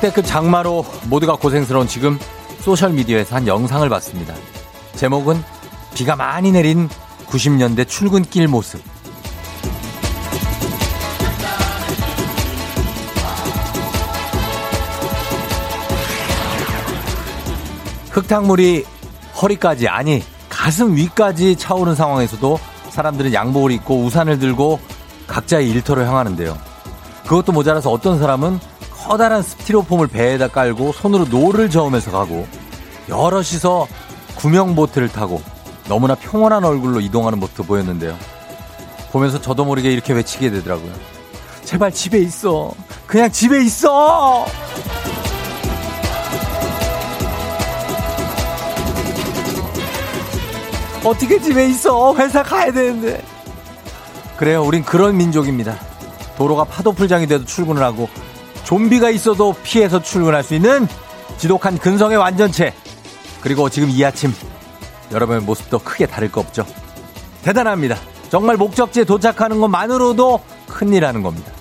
역대급 장마로 모두가 고생스러운 지금 소셜미디어에서 한 영상을 봤습니다. 제목은 비가 많이 내린 90년대 출근길 모습. 흙탕물이 허리까지 아니 가슴 위까지 차오른 상황에서도 사람들은 양복을 입고 우산을 들고 각자의 일터로 향하는데요. 그것도 모자라서 어떤 사람은 커다란 스티로폼을 배에다 깔고 손으로 노를 저으면서 가고 여럿이서 구명보트를 타고 너무나 평온한 얼굴로 이동하는 모습도 보였는데요. 보면서 저도 모르게 이렇게 외치게 되더라고요. 제발 집에 있어. 그냥 집에 있어! 어떻게 집에 있어? 회사 가야 되는데. 그래요. 우린 그런 민족입니다. 도로가 파도풀장이 돼도 출근을 하고 좀비가 있어도 피해서 출근할 수 있는 지독한 근성의 완전체. 그리고 지금 이 아침 여러분의 모습도 크게 다를 거 없죠. 대단합니다. 정말 목적지에 도착하는 것만으로도 큰일 하는 겁니다.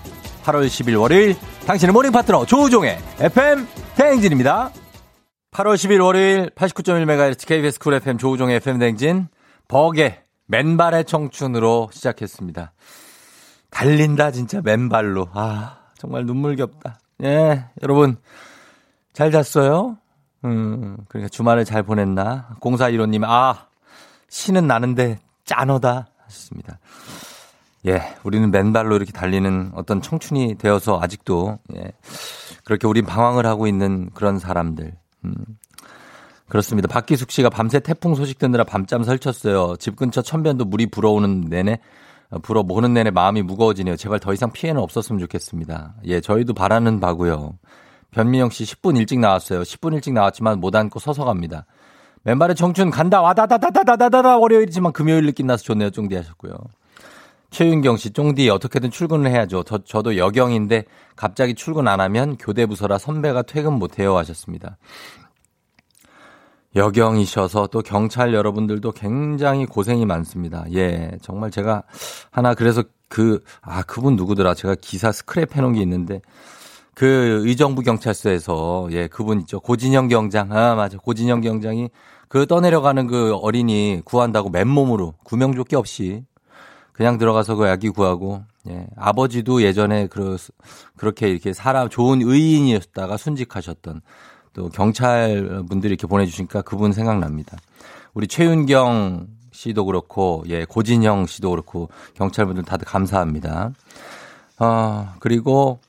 8월 10일 월요일 당신의 모닝 파트너 조우종의 FM 대행진입니다. 8월 10일 월요일 89.1MHz KBS 쿨 FM 조우종의 FM 대행진 버게 맨발의 청춘으로 시작했습니다. 달린다 진짜 맨발로. 아 정말 눈물겹다. 예 여러분 잘 잤어요? 음 그러니까 주말을 잘 보냈나? 0415님 아 신은 나는데 짠하다 하셨습니다. 예, 우리는 맨발로 이렇게 달리는 어떤 청춘이 되어서 아직도, 예, 그렇게 우린 방황을 하고 있는 그런 사람들. 음, 그렇습니다. 박기숙 씨가 밤새 태풍 소식 듣느라 밤잠 설쳤어요. 집 근처 천변도 물이 불어오는 내내, 어, 불어 보는 내내 마음이 무거워지네요. 제발 더 이상 피해는 없었으면 좋겠습니다. 예, 저희도 바라는 바고요. 변민영 씨 10분 일찍 나왔어요. 10분 일찍 나왔지만 못 앉고 서서 갑니다. 맨발의 청춘 간다 와다다다다다다다 월요일이지만 금요일 느낌 나서 좋네요. 쫑디 하셨고요. 최윤경 씨, 쫑디 어떻게든 출근을 해야죠. 저, 저도 여경인데 갑자기 출근 안 하면 교대 부서라 선배가 퇴근 못 해요 하셨습니다. 여경이셔서 또 경찰 여러분들도 굉장히 고생이 많습니다. 예, 정말 제가 하나 그래서 그, 아, 그분 누구더라. 제가 기사 스크랩 해놓은 게 있는데 그 의정부 경찰서에서 예, 그분 있죠. 고진영 경장. 아, 맞아. 고진영 경장이 그 떠내려가는 그 어린이 구한다고 맨몸으로 구명조끼 없이 그냥 들어가서 그 아기 구하고 예, 아버지도 예전에 그 그렇게 이렇게 사람 좋은 의인이었다가 순직하셨던 또 경찰 분들이 이렇게 보내주시니까 그분 생각납니다. 우리 최윤경 씨도 그렇고 예 고진영 씨도 그렇고 경찰분들 다들 감사합니다. 어 그리고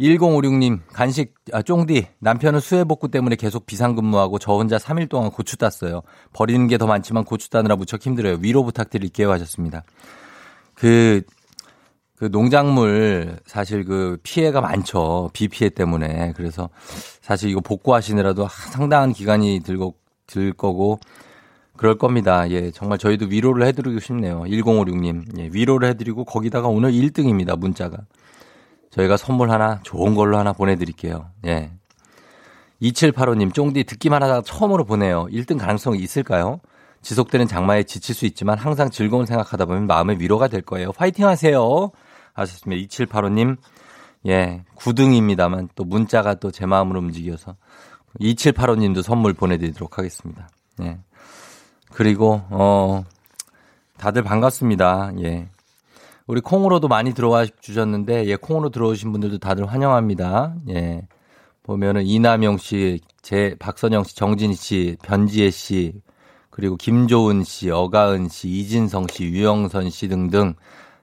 1056님 간식 아 쫑디 남편은 수해 복구 때문에 계속 비상근무하고 저 혼자 3일 동안 고추 땄어요. 버리는 게 더 많지만 고추 따느라 무척 힘들어요. 위로 부탁드릴게요 하셨습니다. 그, 그 농작물 사실 그 피해가 많죠. 비 피해 때문에. 그래서 사실 이거 복구하시느라도 상당한 기간이 들고, 들 거고 그럴 겁니다. 예, 정말 저희도 위로를 해드리고 싶네요. 1056님. 예, 위로를 해드리고 거기다가 오늘 1등입니다. 문자가. 저희가 선물 하나 좋은 걸로 하나 보내드릴게요. 예. 2785님, 쫑디 듣기만 하다가 처음으로 보내요. 1등 가능성이 있을까요? 지속되는 장마에 지칠 수 있지만 항상 즐거운 생각하다 보면 마음의 위로가 될 거예요. 화이팅 하세요. 하셨습니다. 2785님. 예, 9등입니다만 또 문자가 또 제 마음으로 움직여서 2785님도 선물 보내드리도록 하겠습니다. 예. 그리고, 어, 다들 반갑습니다. 예. 우리 콩으로도 많이 들어와 주셨는데, 예, 콩으로 들어오신 분들도 다들 환영합니다. 예. 보면은 이남영 씨, 제, 박선영 씨, 정진 씨, 변지혜 씨, 그리고 김조은 씨, 어가은 씨, 이진성 씨, 유영선 씨 등등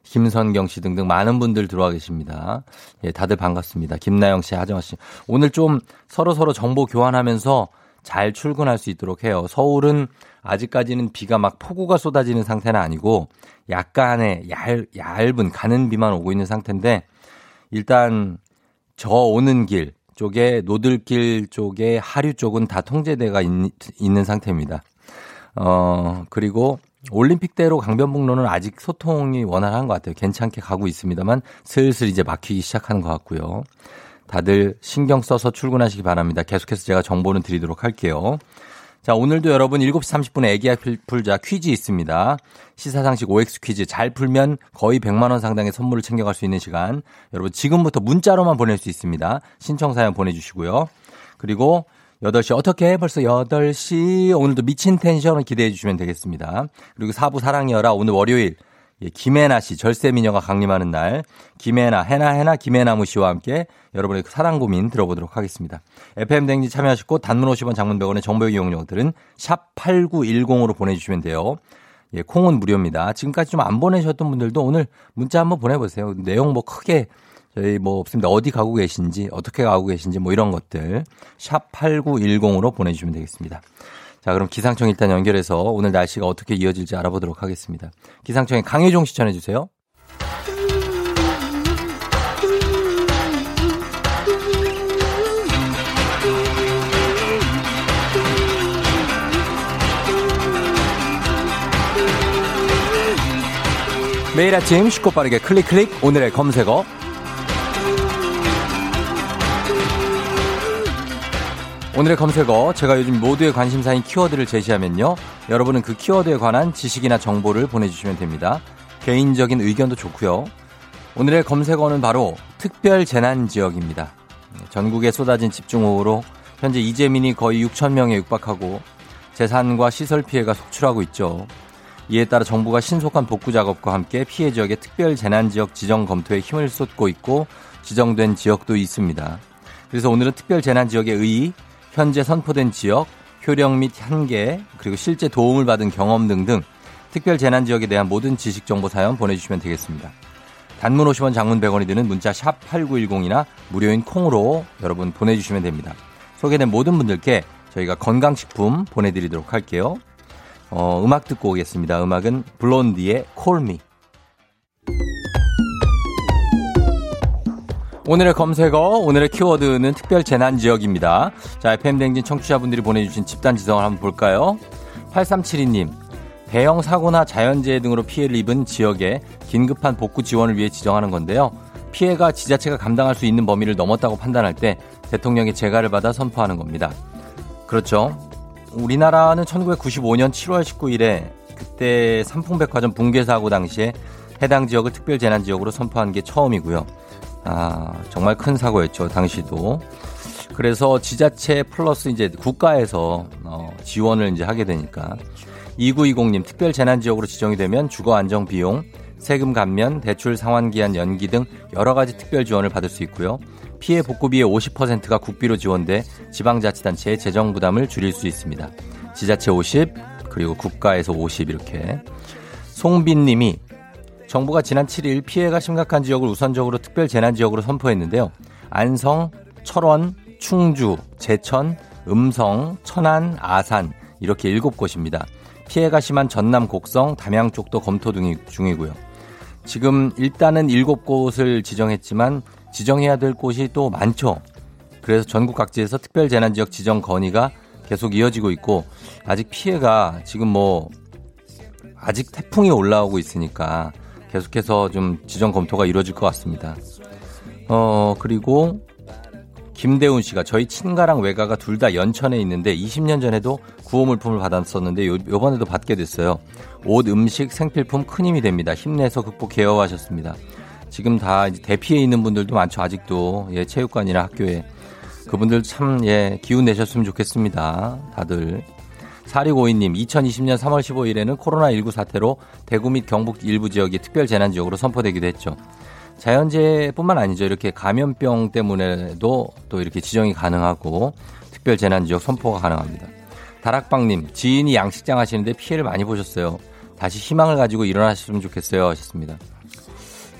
김선경 씨 등등 많은 분들 들어와 계십니다. 예, 다들 반갑습니다. 김나영 씨, 하정아 씨. 오늘 좀 서로 서로 정보 교환하면서 잘 출근할 수 있도록 해요. 서울은 아직까지는 비가 막 폭우가 쏟아지는 상태는 아니고 약간의 얇, 얇은 가는 비만 오고 있는 상태인데 일단 저 오는 길 쪽에 노들길 쪽에 하류 쪽은 다 통제대가 있, 있는 상태입니다. 어, 그리고 올림픽대로 강변북로는 아직 소통이 원활한 것 같아요. 괜찮게 가고 있습니다만 슬슬 이제 막히기 시작하는 것 같고요. 다들 신경 써서 출근하시기 바랍니다. 계속해서 제가 정보는 드리도록 할게요. 자, 오늘도 여러분 7시 30분에 애기야 풀자 퀴즈 있습니다. 시사상식 OX 퀴즈 잘 풀면 거의 100만원 상당의 선물을 챙겨갈 수 있는 시간. 여러분 지금부터 문자로만 보낼 수 있습니다. 신청사연 보내주시고요. 그리고 8시 어떻게 벌써 8시 오늘도 미친 텐션을 기대해 주시면 되겠습니다. 그리고 4부 사랑이여라 오늘 월요일 예, 김혜나 씨, 절세 미녀가 강림하는 날, 김혜나, 해나, 해나, 김혜나무 씨와 함께 여러분의 그 사랑 고민 들어보도록 하겠습니다. FM 댕지 참여하시고 단문 50원 장문 100원의 정보 이용료들은 샵 8910으로 보내주시면 돼요. 예, 콩은 무료입니다. 지금까지 좀 안 보내셨던 분들도 오늘 문자 한번 보내보세요. 내용 뭐 크게 저희 뭐 없습니다. 어디 가고 계신지, 어떻게 가고 계신지 뭐 이런 것들 샵 8910으로 보내주시면 되겠습니다. 자, 그럼 기상청 일단 연결해서 오늘 날씨가 어떻게 이어질지 알아보도록 하겠습니다. 기상청에 강혜종 시 전해 주세요. 매일 아침 쉽고 빠르게 클릭 클릭 오늘의 검색어 오늘의 검색어 제가 요즘 모두의 관심사인 키워드를 제시하면요. 여러분은 그 키워드에 관한 지식이나 정보를 보내주시면 됩니다. 개인적인 의견도 좋고요. 오늘의 검색어는 바로 특별 재난 지역입니다. 전국에 쏟아진 집중호우로 현재 이재민이 거의 6천 명에 육박하고 재산과 시설 피해가 속출하고 있죠. 이에 따라 정부가 신속한 복구 작업과 함께 피해 지역의 특별 재난 지역 지정 검토에 힘을 쏟고 있고 지정된 지역도 있습니다. 그래서 오늘은 특별 재난 지역의 의, 현재 선포된 지역, 효력 및 한계, 그리고 실제 도움을 받은 경험 등등 특별 재난 지역에 대한 모든 지식 정보 사연 보내주시면 되겠습니다. 단문 50원 장문 100원이 드는 문자 샵 8910이나 무료인 콩으로 여러분 보내주시면 됩니다. 소개된 모든 분들께 저희가 건강식품 보내드리도록 할게요. 어, 음악 듣고 오겠습니다. 음악은 블론디의 콜미. 오늘의 검색어, 오늘의 키워드는 특별 재난 지역입니다. 자, FM댕진 청취자분들이 보내주신 집단 지성을 한번 볼까요? 8372님, 대형 사고나 자연재해 등으로 피해를 입은 지역에 긴급한 복구 지원을 위해 지정하는 건데요. 피해가 지자체가 감당할 수 있는 범위를 넘었다고 판단할 때 대통령의 재가를 받아 선포하는 겁니다. 그렇죠. 우리나라는 1995년 7월 19일에 그때 삼풍백화점 붕괴 사고 당시에 해당 지역을 특별 재난 지역으로 선포한 게 처음이고요. 아, 정말 큰 사고였죠. 당시도. 그래서 지자체 플러스 이제 국가에서 어, 지원을 이제 하게 되니까 2920님 특별 재난 지역으로 지정이 되면 주거 안정 비용, 세금 감면, 대출 상환 기한 연기 등 여러 가지 특별 지원을 받을 수 있고요. 피해 복구비의 50%가 국비로 지원돼 지방자치단체의 재정 부담을 줄일 수 있습니다. 지자체 50, 그리고 국가에서 50 이렇게. 송빈 님이 정부가 지난 7일 피해가 심각한 지역을 우선적으로 특별 재난 지역으로 선포했는데요. 안성, 철원, 충주, 제천, 음성, 천안, 아산 이렇게 7곳입니다. 피해가 심한 전남 곡성, 담양 쪽도 검토 중이고요. 지금 일단은 7곳을 지정했지만 지정해야 될 곳이 또 많죠. 그래서 전국 각지에서 특별 재난 지역 지정 건의가 계속 이어지고 있고 아직 피해가 지금 뭐 아직 태풍이 올라오고 있으니까 계속해서 좀 지정 검토가 이루어질 것 같습니다. 어, 그리고 김대훈 씨가 저희 친가랑 외가가 둘 다 연천에 있는데 20년 전에도 구호 물품을 받았었는데 요, 요번에도 받게 됐어요. 옷, 음식, 생필품 큰 힘이 됩니다. 힘내서 극복해요 하셨습니다. 지금 다 대피해 있는 분들도 많죠. 아직도 예, 체육관이나 학교에 그분들 참 예, 기운 내셨으면 좋겠습니다. 다들 4652님, 2020년 3월 15일에는 코로나19 사태로 대구 및 경북 일부 지역이 특별 재난 지역으로 선포되기도 했죠. 자연재해뿐만 아니죠. 이렇게 감염병 때문에도 또 이렇게 지정이 가능하고 특별 재난 지역 선포가 가능합니다. 다락방님, 지인이 양식장 하시는데 피해를 많이 보셨어요. 다시 희망을 가지고 일어나셨으면 좋겠어요. 하셨습니다.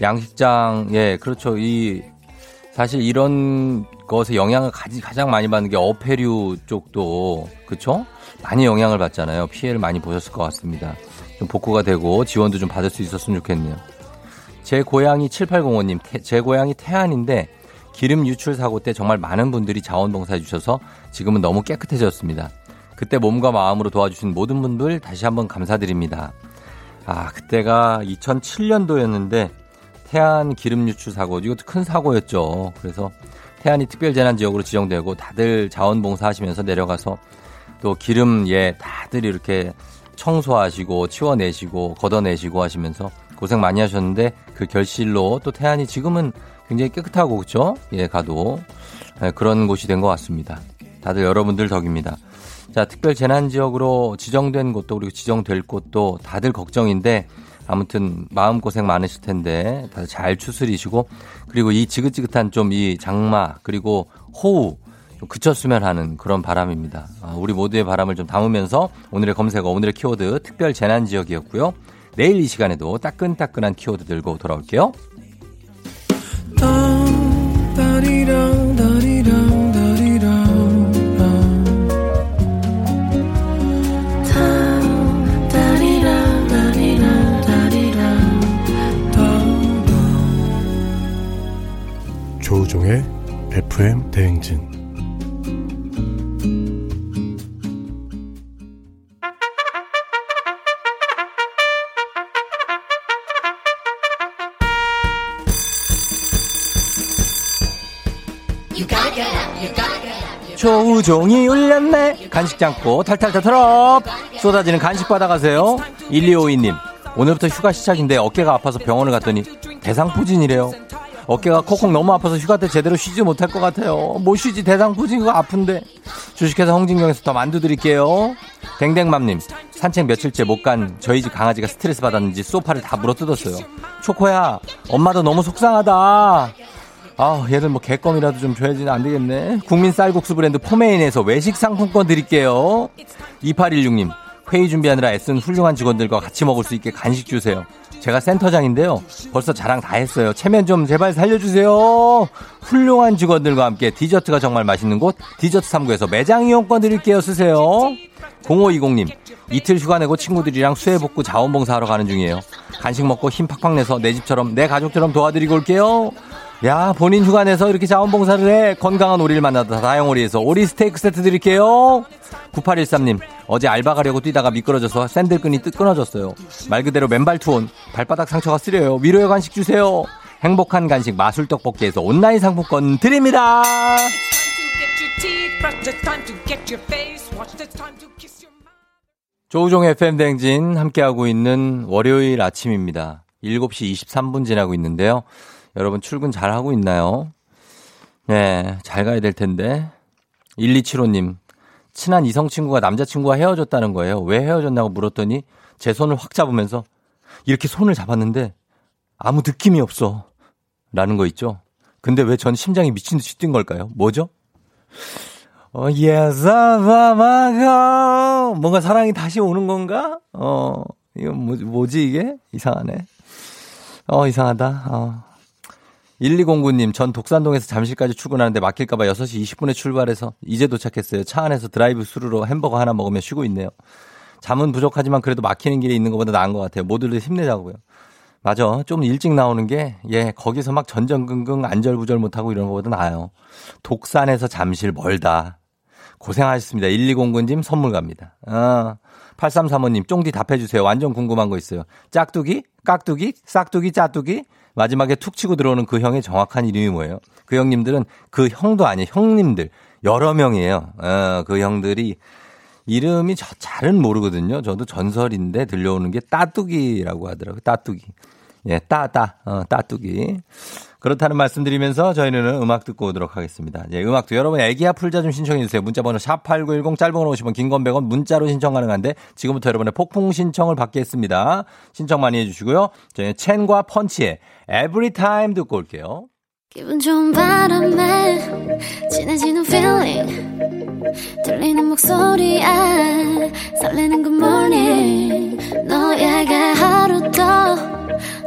양식장, 예, 그렇죠. 이, 사실 이런 것에 영향을 가장 많이 받는 게 어패류 쪽도, 그쵸? 많이 영향을 받잖아요. 피해를 많이 보셨을 것 같습니다. 좀 복구가 되고 지원도 좀 받을 수 있었으면 좋겠네요. 제 고향이 7805님, 제 고향이 태안인데 기름 유출 사고 때 정말 많은 분들이 자원봉사해 주셔서 지금은 너무 깨끗해졌습니다. 그때 몸과 마음으로 도와주신 모든 분들 다시 한번 감사드립니다. 아, 그때가 2007년도였는데 태안 기름 유출 사고, 이것도 큰 사고였죠. 그래서 태안이 특별재난지역으로 지정되고 다들 자원봉사 하시면서 내려가서 또 기름 예 다들 이렇게 청소하시고 치워내시고 걷어내시고 하시면서 고생 많이 하셨는데 그 결실로 또 태안이 지금은 굉장히 깨끗하고 그렇죠? 예 가도 예, 그런 곳이 된 것 같습니다. 다들 여러분들 덕입니다. 자 특별 재난 지역으로 지정된 곳도 그리고 지정될 곳도 다들 걱정인데 아무튼 마음 고생 많으실 텐데 다들 잘 추스리시고 그리고 이 지긋지긋한 좀 이 장마 그리고 호우 좀 그쳤으면 하는 그런 바람입니다. 아, 우리 모두의 바람을 좀 담으면서 오늘의 검색어 오늘의 키워드 특별 재난 지역이었고요. 내일 이 시간에도 따끈따끈한 키워드 들고 돌아올게요. 조우종의 FM 대행진 조우종이 울렸네. 간식 장고 탈탈탈 털업 쏟아지는 간식 받아가세요. 1252님 오늘부터 휴가 시작인데 어깨가 아파서 병원을 갔더니 대상포진이래요. 어깨가 콕콕 너무 아파서 휴가 때 제대로 쉬지 못할 것 같아요. 못 쉬지 대상포진 이거 아픈데. 주식회사 홍진경에서 더 만두 드릴게요. 댕댕맘님 산책 며칠째 못 간 저희 집 강아지가 스트레스 받았는지 소파를 다 물어뜯었어요. 초코야 엄마도 너무 속상하다 아, 얘들 뭐 개껌이라도 좀 줘야지 안 되겠네. 국민 쌀국수 브랜드 포메인에서 외식 상품권 드릴게요. 2816님, 회의 준비하느라 애쓴 훌륭한 직원들과 같이 먹을 수 있게 간식 주세요. 제가 센터장인데요. 벌써 자랑 다 했어요. 체면 좀 제발 살려주세요. 훌륭한 직원들과 함께 디저트가 정말 맛있는 곳 디저트 3구에서 매장 이용권 드릴게요. 쓰세요. 0520님, 이틀 휴가 내고 친구들이랑 수해 복구 자원봉사하러 가는 중이에요. 간식 먹고 힘 팍팍 내서 내 집처럼 내 가족처럼 도와드리고 올게요. 야, 본인 휴가 내서 이렇게 자원봉사를 해. 건강한 오리를 만나다 다영오리에서 오리 스테이크 세트 드릴게요. 9813님, 어제 알바 가려고 뛰다가 미끄러져서 샌들끈이 뜨 끊어졌어요. 말 그대로 맨발 투혼, 발바닥 상처가 쓰려요. 위로의 간식 주세요. 행복한 간식 마술 떡볶이에서 온라인 상품권 드립니다. 조우종 FM 댕진 함께하고 있는 월요일 아침입니다. 7시 23분 지나고 있는데요. 여러분 출근 잘 하고 있나요? 네, 잘 가야 될 텐데. 1275님, 친한 이성 친구가 남자친구와 헤어졌다는 거예요. 왜 헤어졌냐고 물었더니 제 손을 확 잡으면서 이렇게 손을 잡았는데 아무 느낌이 없어. 라는 거 있죠? 근데 왜 전 심장이 미친 듯이 뛴 걸까요? 뭐죠? 어, 예사바마가 뭔가 사랑이 다시 오는 건가? 어, 이거 뭐, 뭐지 이게? 이상하네. 어, 이상하다. 어. 1209님, 전 독산동에서 잠실까지 출근하는데 막힐까봐 6시 20분에 출발해서 이제 도착했어요. 차 안에서 드라이브 스루로 햄버거 하나 먹으며 쉬고 있네요. 잠은 부족하지만 그래도 막히는 길에 있는 것보다 나은 것 같아요. 모두들 힘내자고요. 맞아. 좀 일찍 나오는 게, 예, 거기서 막 전전긍긍 안절부절 못하고 이런 것보다 나아요. 독산에서 잠실 멀다. 고생하셨습니다. 1209님 선물 갑니다. 어, 8335님, 쫑디 답해주세요. 완전 궁금한 거 있어요. 짝두기? 깍두기? 싹두기? 짜두기? 마지막에 툭 치고 들어오는 그 형의 정확한 이름이 뭐예요? 그 형님들은 그 형도 아니에요. 형님들. 여러 명이에요. 어, 그 형들이 이름이 저 잘은 모르거든요. 저도 전설인데 들려오는 게 따뚜기라고 하더라고요. 따뚜기. 예, 따따, 어, 따뚜기. 그렇다는 말씀드리면서 저희는 음악 듣고 오도록 하겠습니다. 예, 음악도 여러분 애기야 풀자 좀 신청해 주세요. 문자번호 샵 8910 짧은 건 50원 긴건 100원 문자로 신청 가능한데 지금부터 여러분의 폭풍 신청을 받겠습니다. 신청 많이 해주시고요. 저희 첸과 펀치의 Every Time 듣고 올게요. 기분 좋은 바람에 진해지는 feeling 들리는 목소리에 설레는 good morning 너에게 하루 더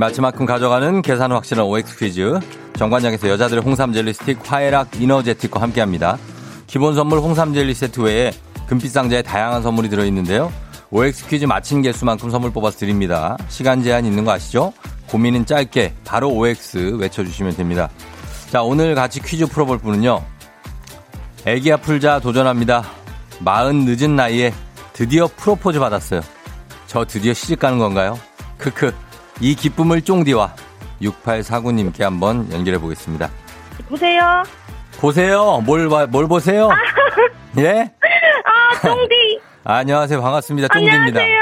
마치만큼 가져가는 계산 확실한 OX 퀴즈. 정관장에서 여자들의 홍삼 젤리 스틱 화해락 이너제틱과 함께 합니다. 기본 선물 홍삼 젤리 세트 외에 금빛 상자에 다양한 선물이 들어있는데요. OX 퀴즈 맞힌 개수만큼 선물 뽑아서 드립니다. 시간 제한 있는 거 아시죠? 고민은 짧게 바로 OX 외쳐주시면 됩니다. 자, 오늘 같이 퀴즈 풀어볼 분은요. 애기야 풀자 도전합니다. 마흔 늦은 나이에 드디어 프로포즈 받았어요. 저 드디어 시집 가는 건가요? 크크. 이 기쁨을 쫑디와 6849님께 한번 연결해 보겠습니다. 보세요. 보세요. 뭘, 봐- 뭘 보세요? 예? 아, 쫑디. 안녕하세요. 반갑습니다. 쫑디입니다. 안녕하세요.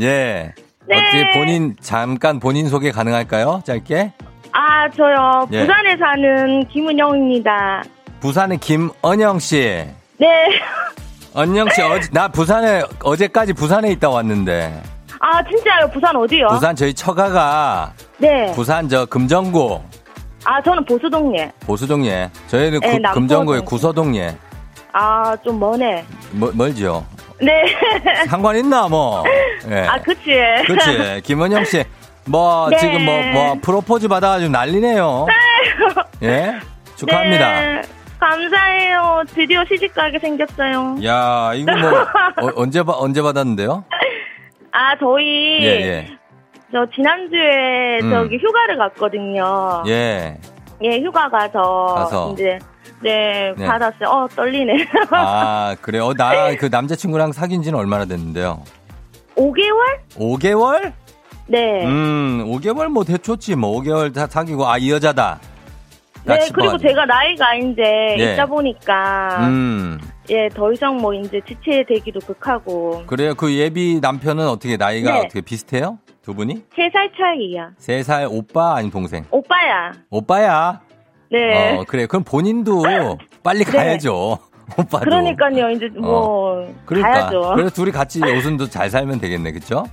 예. 네. 어떻게 본인, 잠깐 본인 소개 가능할까요? 짧게? 아, 저요. 예. 부산에 사는 김은영입니다. 부산의 김언영 씨. 네. 언영 씨, 어제, 나 부산에, 어제까지 부산에 있다 왔는데. 아, 진짜요? 부산 어디요? 부산 저희 처가가 네. 부산 저 금정구 아, 저는 보수동네. 보수동예. 저희는 네, 구-. 금정구의 구서동예. 아, 좀 머네. 뭐, 멀지요? 네. 상관 있나 뭐. 예. 아, 그치. 그치. 김원영 씨. 뭐, 네. 지금 뭐, 뭐, 프로포즈 받아가지고 난리네요. 예? 축하합니다. 네. 감사해요. 드디어 시집 가게 생겼어요. 야, 이거 뭐, 어, 언제, 바- 언제 받았는데요? 아, 저희. 예, 예. 저 지난주에 음. 저기 휴가를 갔거든요. 예. 예, 휴가 가서, 가서. 이제 네, 네. 받았어요. 어 떨리네. 아, 그래요? 어, 나그 남자친구랑 사귄 지는 얼마나 됐는데요? 5개월? 5개월? 네. 음, 5개월 뭐 대초지 뭐 5개월 다 사귀고 아 이 여자다. 딱 네, 싶어가지고. 그리고 제가 나이가 이제 예. 있다 보니까 음 예, 더 이상 뭐 이제 지체되기도 극하고 그래요. 그 예비 남편은 어떻게 나이가 네. 어떻게 비슷해요? 두 분이? 3살 차이야. 세 살 오빠 아니 동생? 오빠야. 오빠야. 네. 어 그래. 그럼 본인도 빨리 가야죠. 오빠도. 그러니까요. 이제 뭐 그러니까. 가야죠. 그래서 둘이 같이 오순도 잘 살면 되겠네, 그렇죠?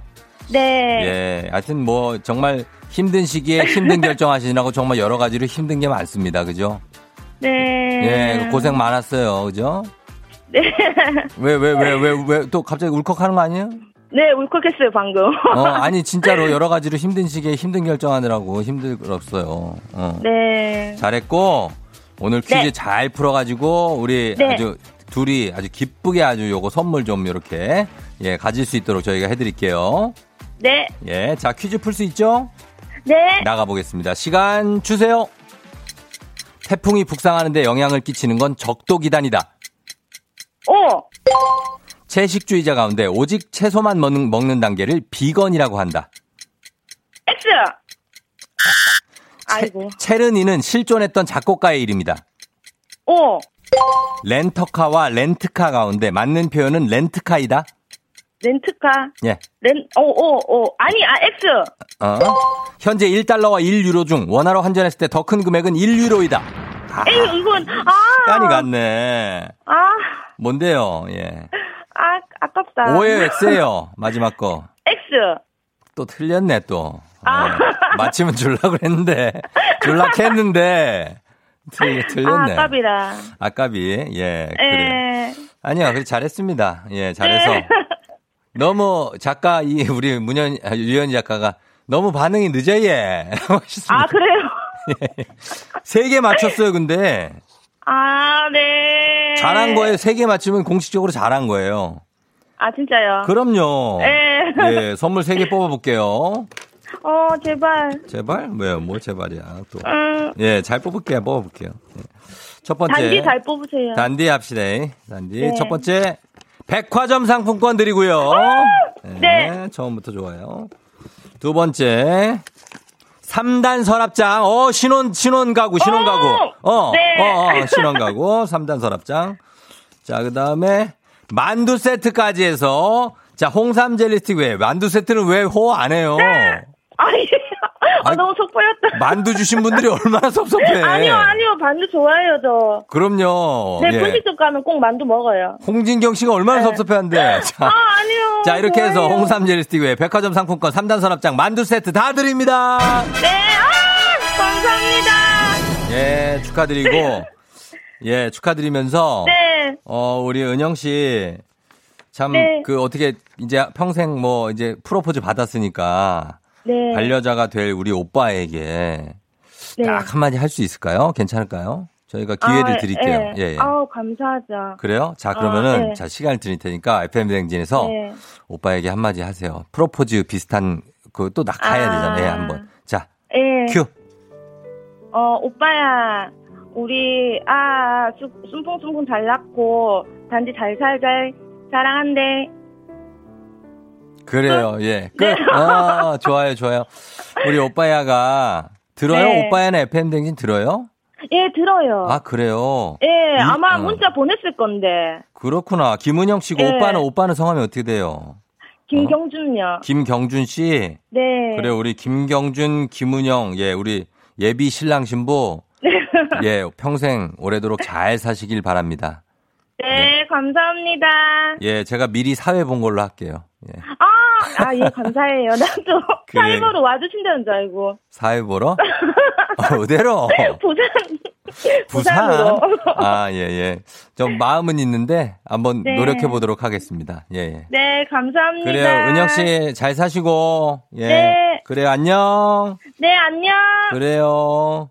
네. 예. 하여튼 뭐 정말 힘든 시기에 힘든 결정하시느라고 정말 여러 가지로 힘든 게 많습니다, 그죠? 네. 예, 고생 많았어요, 그죠? 네. 왜, 왜, 왜, 왜, 왜, 또 갑자기 울컥하는 거 아니에요? 네, 울컥했어요, 방금. 어, 아니, 진짜로 여러 가지로 힘든 시기에 힘든 결정하느라고 힘들었어요. 어. 네. 잘했고, 오늘 퀴즈 네. 잘 풀어가지고, 우리 네. 아주 둘이 아주 기쁘게 아주 요거 선물 좀 이렇게, 예, 가질 수 있도록 저희가 해드릴게요. 네. 예, 자, 퀴즈 풀 수 있죠? 네. 나가보겠습니다. 시간 주세요. 태풍이 북상하는데 영향을 끼치는 건 적도 기단이다. 오. 채식주의자 가운데 오직 채소만 먹는, 먹는 단계를 비건이라고 한다. X. 아이고. 체르니는 실존했던 작곡가의 이름이다. 오. 렌터카와 렌트카 가운데 맞는 표현은 렌트카이다. 렌트카. 예. 렌, 오, 오, 오. 아니, 아, X. 어? 현재 1달러와 1유로 중 원화로 환전했을 때 더 큰 금액은 1유로이다. 아, 에이, 이건, 아. 깐이 갔네. 아, 뭔데요? 예. 아, 아깝다. 오예요, X예요. 마지막 거. X. 또 틀렸네, 또. 아. 어, 맞히면 줄라고 그랬는데. 줄락 했는데. 틀, 아, 틀렸네. 아깝이라. 아깝이. 예, 그래. 에. 아니요, 그래 잘했습니다. 예, 잘해서. 네. 너무 작가 이 우리 문현 아, 유현이 작가가 너무 반응이 늦어 얘. 아, 그래요? 세 개 맞췄어요, 근데 아, 네. 잘한 거예요. 세 개 맞추면 공식적으로 잘한 거예요. 아, 진짜요? 그럼요. 네. 예, 선물 세 개 뽑아볼게요. 어, 제발. 제발? 왜요? 뭐 제발이야 또. 음, 예, 잘 뽑을게요. 뽑아볼게요. 예. 첫 번째. 단지 잘 뽑으세요. 단디 합시다. 단디. 네. 첫 번째. 백화점 상품권 드리고요. 네. 처음부터 좋아요. 두 번째. 3단 서랍장. 어, 신혼, 신혼 가구, 신혼 가구. 어, 네. 어, 어, 신혼 가구. 3단 서랍장. 자, 그 다음에 만두 세트까지 해서 자, 홍삼 젤리 스틱 왜? 만두 세트는 왜 호안 해요? 아니, 아, 너무 속 보였다. 만두 주신 분들이 얼마나 섭섭해. 아니요, 아니요. 만두 좋아해요, 저. 그럼요. 네, 예. 분식집 가면 꼭 만두 먹어요. 홍진경 씨가 얼마나 섭섭해한데. 자, 아, 아니요. 자, 이렇게 해서 좋아해요. 홍삼 젤리 스틱 외에 백화점 상품권 3단 서랍장 만두 세트 다 드립니다. 네, 아, 감사합니다. 예, 축하드리고, 예, 축하드리면서, 네, 어, 우리 은영 씨, 참, 네. 그, 어떻게, 이제 평생 뭐, 이제 프로포즈 받았으니까, 네. 반려자가 될 우리 오빠에게 네. 딱 한마디 할 수 있을까요? 괜찮을까요? 저희가 기회를 아, 드릴게요. 예. 예, 예. 아우, 감사하죠. 그래요? 자, 그러면은 아, 네. 자, 시간을 드릴 테니까 FM 대행진에서 네. 오빠에게 한마디 하세요. 프로포즈 비슷한 그또 나가야 아. 되잖아요. 예, 한 번. 자, 예. 큐. 어, 오빠야. 우리, 아, 수, 순풍순풍 잘 낳고, 단지 잘 살자. 사랑한대. 그래요. 예. 끝. 네. 아, 좋아요, 좋아요. 우리 오빠야가 들어요? 네. 오빠야는 FM 대행진 들어요? 예, 들어요. 아, 그래요. 예, 이- 아마 어. 문자 보냈을 건데. 그렇구나. 김은영 씨고 네. 오빠는 오빠는 성함이 어떻게 돼요? 김경준요. 김경준 씨. 네. 그래 우리 김경준, 김은영, 예, 우리 예비 신랑 신부, 예, 평생 오래도록 잘 사시길 바랍니다. 네, 감사합니다. 예, 제가 미리 사회 본 걸로 할게요. 예, 아, 아, 예, 감사해요. 나도 그래. 사이버로 와주신다는 줄 알고. 사회 보러? 어, 어디로? 부산. 부산. 아, 예, 예. 좀 마음은 있는데 한번 네. 노력해 보도록 하겠습니다. 예, 예. 네, 감사합니다. 그래요, 은영 씨잘 사시고, 예. 네. 그래요, 안녕. 네, 안녕. 그래요.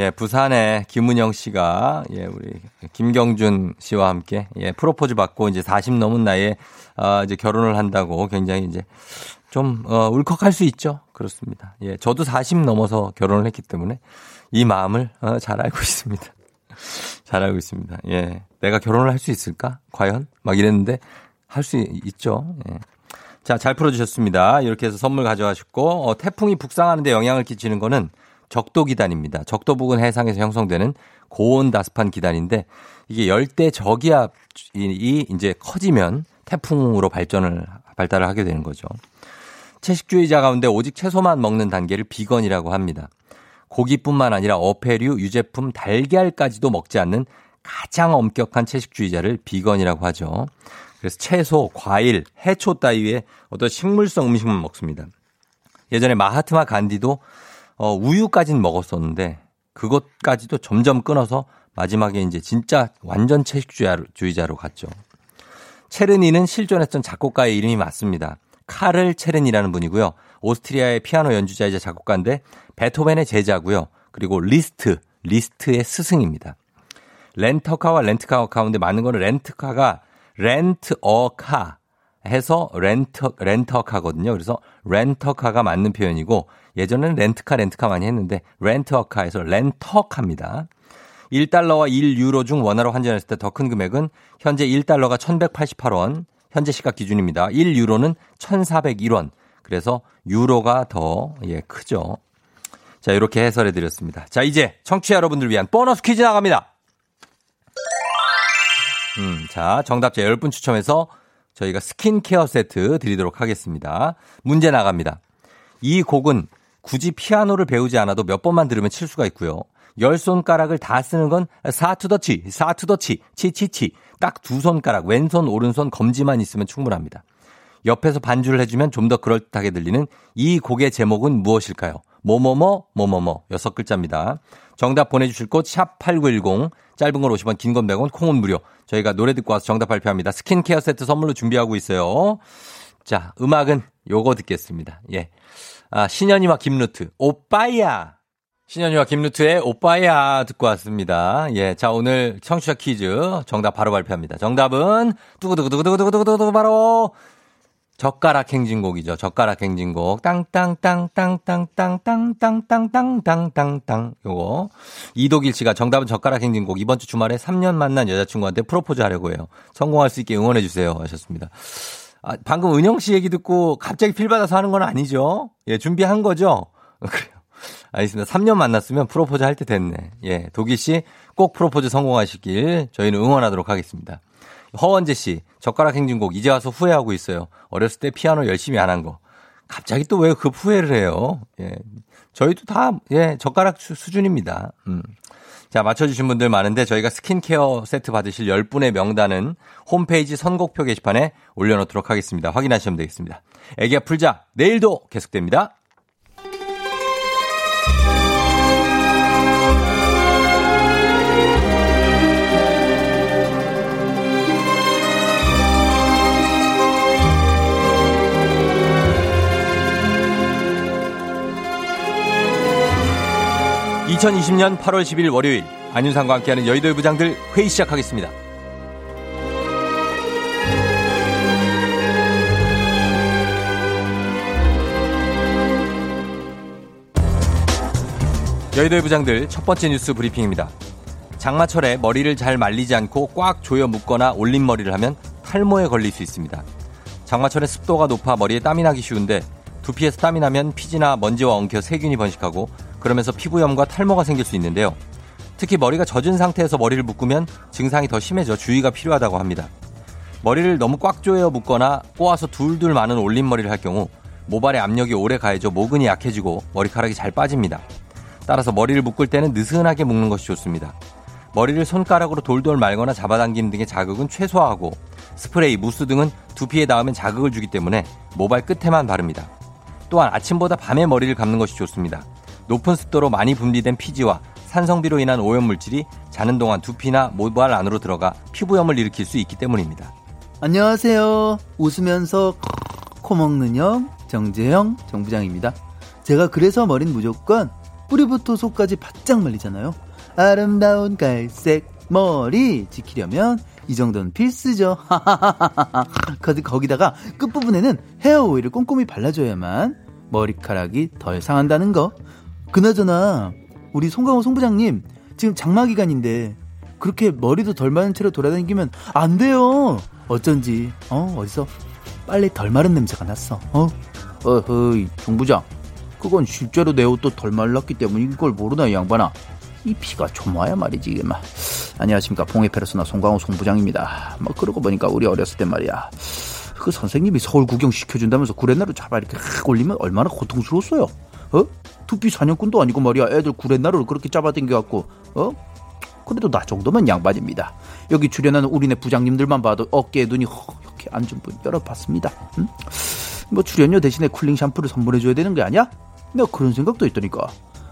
예, 부산에 김은영 씨가 예, 우리 김경준 씨와 함께 예, 프로포즈 받고 이제 40 넘은 나이에 아, 이제 결혼을 한다고 굉장히 이제 좀 어, 울컥할 수 있죠. 그렇습니다. 예, 저도 40 넘어서 결혼을 했기 때문에 이 마음을 어, 잘 알고 있습니다. 잘 알고 있습니다. 예. 내가 결혼을 할 수 있을까? 과연? 막 이랬는데 할 수 있죠. 예. 자, 잘 풀어주셨습니다. 이렇게 해서 선물 가져가셨고, 어, 태풍이 북상하는데 영향을 끼치는 거는 적도 기단입니다. 적도 부근 해상에서 형성되는 고온 다습한 기단인데, 이게 열대 저기압이 이제 커지면 태풍으로 발전을, 발달을 하게 되는 거죠. 채식주의자 가운데 오직 채소만 먹는 단계를 비건이라고 합니다. 고기뿐만 아니라 어패류, 유제품, 달걀까지도 먹지 않는 가장 엄격한 채식주의자를 비건이라고 하죠. 그래서 채소, 과일, 해초 따위의 어떤 식물성 음식만 먹습니다. 예전에 마하트마 간디도 어, 우유까지는 먹었었는데 그것까지도 점점 끊어서 마지막에 이제 진짜 완전 채식주의자로 갔죠. 체르니는 실존했던 작곡가의 이름이 맞습니다. 카를 체르니라는 분이고요. 오스트리아의 피아노 연주자이자 작곡가인데 베토벤의 제자고요. 그리고 리스트, 리스트의 스승입니다. 렌터카와 렌트카 가운데 맞는 거는 렌트카가 rent-a-car 해서 렌터 렌터카거든요. 그래서 렌터카가 맞는 표현이고 예전에는 렌트카 렌트카 많이 했는데 렌터카에서 렌터카입니다. 1달러와 1유로 중 원화로 환전했을 때 더 큰 금액은 현재 1달러가 1,188원, 현재 시각 기준입니다. 1유로는 1,401원. 그래서 유로가 더 예, 크죠. 자, 이렇게 해설해 드렸습니다. 자, 이제 청취자 여러분들 위한 보너스 퀴즈 나갑니다. 음, 자, 정답자 10분 추첨해서 저희가 스킨케어 세트 드리도록 하겠습니다. 문제 나갑니다. 이 곡은 굳이 피아노를 배우지 않아도 몇 번만 들으면 칠 수가 있고요. 열 손가락을 다 쓰는 건 사투더치, 사투더치, 치치치. 딱 두 손가락, 왼손, 오른손, 검지만 있으면 충분합니다. 옆에서 반주를 해주면 좀 더 그럴듯하게 들리는 이 곡의 제목은 무엇일까요? 뭐뭐뭐, 뭐뭐뭐. 여섯 글자입니다. 정답 보내주실 곳, 샵8910. 짧은 건 50원, 긴 건 100원, 콩은 무료. 저희가 노래 듣고 와서 정답 발표합니다. 스킨케어 세트 선물로 준비하고 있어요. 자, 음악은 요거 듣겠습니다. 예. 아, 신현이와 김루트. 오빠야! 신현이와 김루트의 오빠야 듣고 왔습니다. 예. 자, 오늘 청취자 퀴즈 정답 바로 발표합니다. 정답은 두구두구두구두구두구두구 바로 젓가락 행진곡이죠. 젓가락 행진곡. 땅땅땅땅땅땅땅땅땅땅땅땅. 요거. 이도길 씨가 정답은 젓가락 행진곡. 이번 주 주말에 3년 만난 여자친구한테 프로포즈 하려고 해요. 성공할 수 있게 응원해 주세요. 하셨습니다. 아, 방금 은영 씨 얘기 듣고 갑자기 필 받아서 하는 건 아니죠? 예, 준비한 거죠? 그래요. 알겠습니다. 3년 만났으면 프로포즈 할 때 됐네. 예, 도기 씨 꼭 프로포즈 성공하시길 저희는 응원하도록 하겠습니다. 허원재 씨, 젓가락 행진곡 이제 와서 후회하고 있어요. 어렸을 때 피아노 열심히 안 한 거. 갑자기 또 왜 그 후회를 해요? 예. 저희도 다, 예, 젓가락 수, 수준입니다. 음. 자, 맞춰주신 분들 많은데 저희가 스킨케어 세트 받으실 10분의 명단은 홈페이지 선곡표 게시판에 올려놓도록 하겠습니다. 확인하시면 되겠습니다. 애기야 풀자. 내일도 계속됩니다. 2020년 8월 10일 월요일 안윤상과 함께하는 여의도의 부장들 회의 시작하겠습니다. 여의도의 부장들 첫 번째 뉴스 브리핑입니다. 장마철에 머리를 잘 말리지 않고 꽉 조여 묶거나 올린 머리를 하면 탈모에 걸릴 수 있습니다. 장마철에 습도가 높아 머리에 땀이 나기 쉬운데 두피에서 땀이 나면 피지나 먼지와 엉켜 세균이 번식하고 그러면서 피부염과 탈모가 생길 수 있는데요. 특히 머리가 젖은 상태에서 머리를 묶으면 증상이 더 심해져 주의가 필요하다고 합니다. 머리를 너무 꽉 조여 묶거나 꼬아서 둘둘 많은 올림머리를 할 경우 모발의 압력이 오래 가해져 모근이 약해지고 머리카락이 잘 빠집니다. 따라서 머리를 묶을 때는 느슨하게 묶는 것이 좋습니다. 머리를 손가락으로 돌돌 말거나 잡아당기는 등의 자극은 최소화하고 스프레이, 무스 등은 두피에 닿으면 자극을 주기 때문에 모발 끝에만 바릅니다. 또한 아침보다 밤에 머리를 감는 것이 좋습니다. 높은 습도로 많이 분비된 피지와 산성비로 인한 오염물질이 자는 동안 두피나 모발 안으로 들어가 피부염을 일으킬 수 있기 때문입니다. 안녕하세요. 웃으면서 코 먹는 형 정재형 정부장입니다. 제가 그래서 머리는 무조건 뿌리부터 속까지 바짝 말리잖아요. 아름다운 갈색 머리 지키려면 이 정도는 필수죠. 거기다가 끝부분에는 헤어 오일을 꼼꼼히 발라줘야만 머리카락이 덜 상한다는 거. 그나저나 우리 송강호 송부장님 지금 장마 기간인데 그렇게 머리도 덜 마른 채로 돌아다니면 안 돼요. 어쩐지 어 어디서 빨리 덜 마른 냄새가 났어. 어 어허이 송부장 그건 실제로 내 옷도 덜 말랐기 때문인 걸 모르나 이 양반아. 이 피가 좀 와야 말이지 이게 막. 안녕하십니까 봉해 페르소나 송강호 송부장입니다. 뭐 그러고 보니까 우리 어렸을 때 말이야. 그 선생님이 서울 구경 시켜준다면서 구렛나루 잡아 이렇게 확 올리면 얼마나 고통스러웠어요. 어? 두피 사냥꾼도 아니고 말이야. 애들 구렛나루를 그렇게 잡아당겨갖고 어? 그래도 나 정도면 양반입니다. 여기 출연하는 우리네 부장님들만 봐도 어깨에 눈이 허옇게 앉은 분 열어봤습니다. 응? 뭐 출연료 대신에 쿨링 샴푸를 선물해줘야 되는 게 아니야? 내가 그런 생각도 있더니까.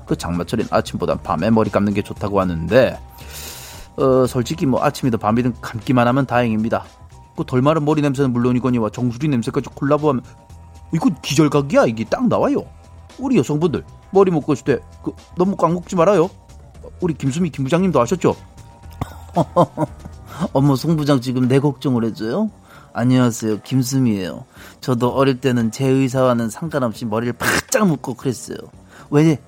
그 장마철엔 아침보다 밤에 머리 감는 게 좋다고 하는데 어 솔직히 뭐 아침이든 밤이든 감기만 하면 다행입니다. 그 덜 마른 머리 냄새는 물론이거니와 정수리 냄새까지 콜라보하면 이거 기절각이야 이게 딱 나와요. 우리 여성분들 머리 묶을 때그 너무 꽉 묶지 말아요. 우리 김수미 김 부장님도 아셨죠? 어머 송 부장 지금 내 걱정을 해줘요? 안녕하세요 김수미예요. 저도 어릴 때는 제 의사와는 상관없이 머리를 바짝 묶고 그랬어요. 왜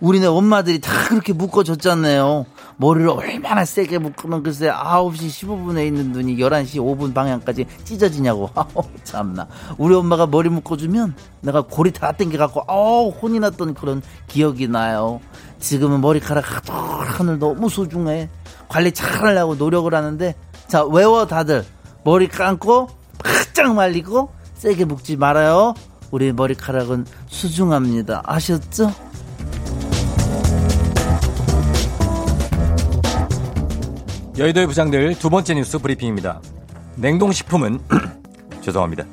우리네 엄마들이 다 그렇게 묶어줬잖아요. 머리를 얼마나 세게 묶으면 글쎄 9시 15분에 있는 눈이 11시 5분 방향까지 찢어지냐고. 참나. 우리 엄마가 머리 묶어주면 내가 골이 다 땡겨갖고 아우 혼이 났던 그런 기억이 나요. 지금은 머리카락 하늘 너무 소중해. 관리 잘 하려고 노력을 하는데 자 외워 다들 머리 감고 바짝 말리고 세게 묶지 말아요. 우리 머리카락은 소중합니다. 아셨죠? 여의도의 부장들 두 번째 뉴스 브리핑입니다. 냉동식품은 죄송합니다.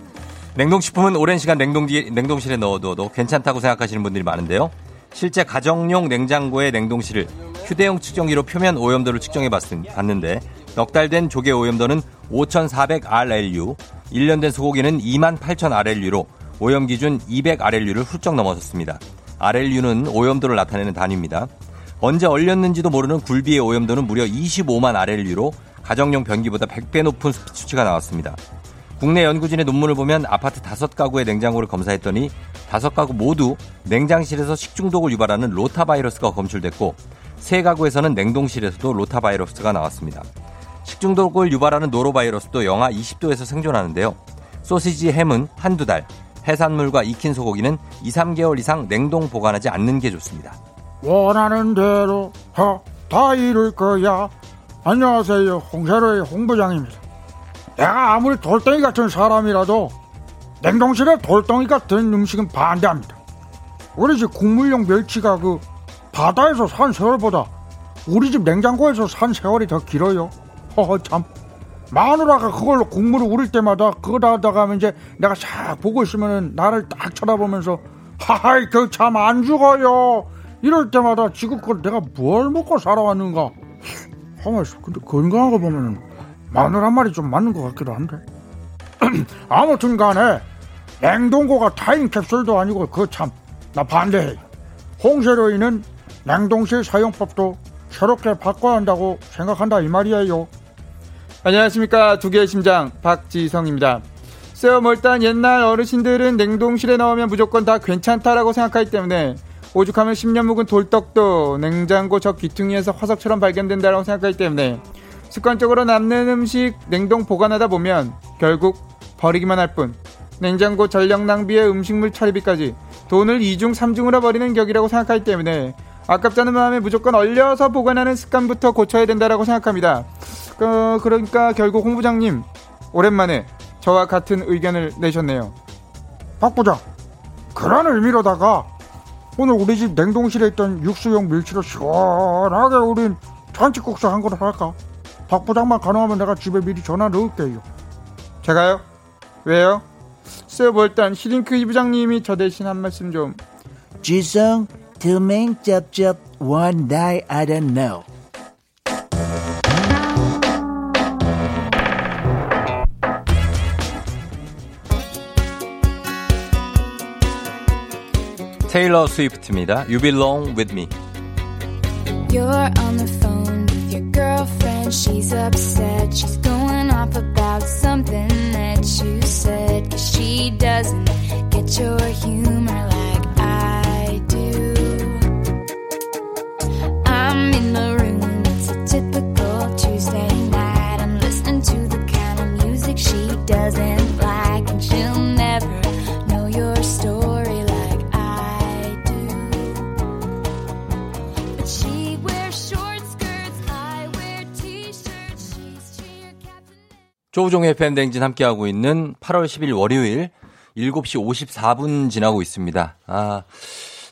냉동식품은 오랜 시간 냉동기, 냉동실에 넣어둬도 괜찮다고 생각하시는 분들이 많은데요. 실제 가정용 냉장고의 냉동실을 휴대용 측정기로 표면 오염도를 측정해 봤는데 넉 달 된 조개 오염도는 5,400RLU, 1년 된 소고기는 28,000RLU로 오염 기준 200RLU를 훌쩍 넘어섰습니다. RLU는 오염도를 나타내는 단위입니다. 언제 얼렸는지도 모르는 굴비의 오염도는 무려 25만 RLU로 가정용 변기보다 100배 높은 수치가 나왔습니다. 국내 연구진의 논문을 보면 아파트 다섯 가구의 냉장고를 검사했더니 다섯 가구 모두 냉장실에서 식중독을 유발하는 로타 바이러스가 검출됐고 세 가구에서는 냉동실에서도 로타 바이러스가 나왔습니다. 식중독을 유발하는 노로바이러스도 영하 20도에서 생존하는데요. 소시지 햄은 한두 달, 해산물과 익힌 소고기는 2, 3개월 이상 냉동 보관하지 않는 게 좋습니다. 원하는 대로 하, 다 이룰 거야. 안녕하세요. 홍세로의 홍부장입니다. 내가 아무리 돌덩이 같은 사람이라도 냉동실에 돌덩이 같은 음식은 반대합니다. 우리 집 국물용 멸치가 그 바다에서 산 세월보다 우리 집 냉장고에서 산 세월이 더 길어요. 허허 참. 마누라가 그걸로 국물을 우릴 때마다 그거 다가 하면 이제 내가 싹 보고 있으면 나를 딱 쳐다보면서 하하이 그 참 안 죽어요. 이럴 때마다 지금껏 내가 뭘 먹고 살아왔는가. 하면서 근데 건강한 거 보면은 마늘 한 마리 좀 맞는 것 같기도 한데. 아무튼 간에 냉동고가 타임 캡슐도 아니고 그 참 나 반대해. 홍세로이는 냉동실 사용법도 새롭게 바꿔야 한다고 생각한다 이 말이에요. 안녕하십니까 두 개의 심장 박지성입니다. 뭐 일단 옛날 어르신들은 냉동실에 넣으면 무조건 다 괜찮다라고 생각하기 때문에 오죽하면 10년 묵은 돌떡도 냉장고 저 귀퉁이에서 화석처럼 발견된다라고 생각하기 때문에 습관적으로 남는 음식 냉동 보관하다 보면 결국 버리기만 할 뿐 냉장고 전력 낭비에 음식물 처리비까지 돈을 2중 3중으로 버리는 격이라고 생각하기 때문에 아깝다는 마음에 무조건 얼려서 보관하는 습관부터 고쳐야 된다라고 생각합니다. 어, 그러니까 결국 홍 부장님 오랜만에 저와 같은 의견을 내셨네요. 박 부장, 그런 의미로다가 오늘 우리 집 냉동실에 있던 육수용 밀치로 시원하게 우린 잔치국수 한 그릇 할까? 박 부장만 가능하면 내가 집에 미리 전화 넣을게요. 제가요? 왜요? 쎄요 뭐 일단 시링크 이 부장님이 저 대신 한 말씀 좀 지성, 드맹 짭짭 one day I don't know. 테일러 스위프트입니다. You belong with me. You're on the phone with your girlfriend. She's upset. She's going off about something that you said. Cause she doesn't get your humor like 조우종의 팬댕진 함께하고 있는 8월 10일 월요일 7시 54분 지나고 있습니다. 아,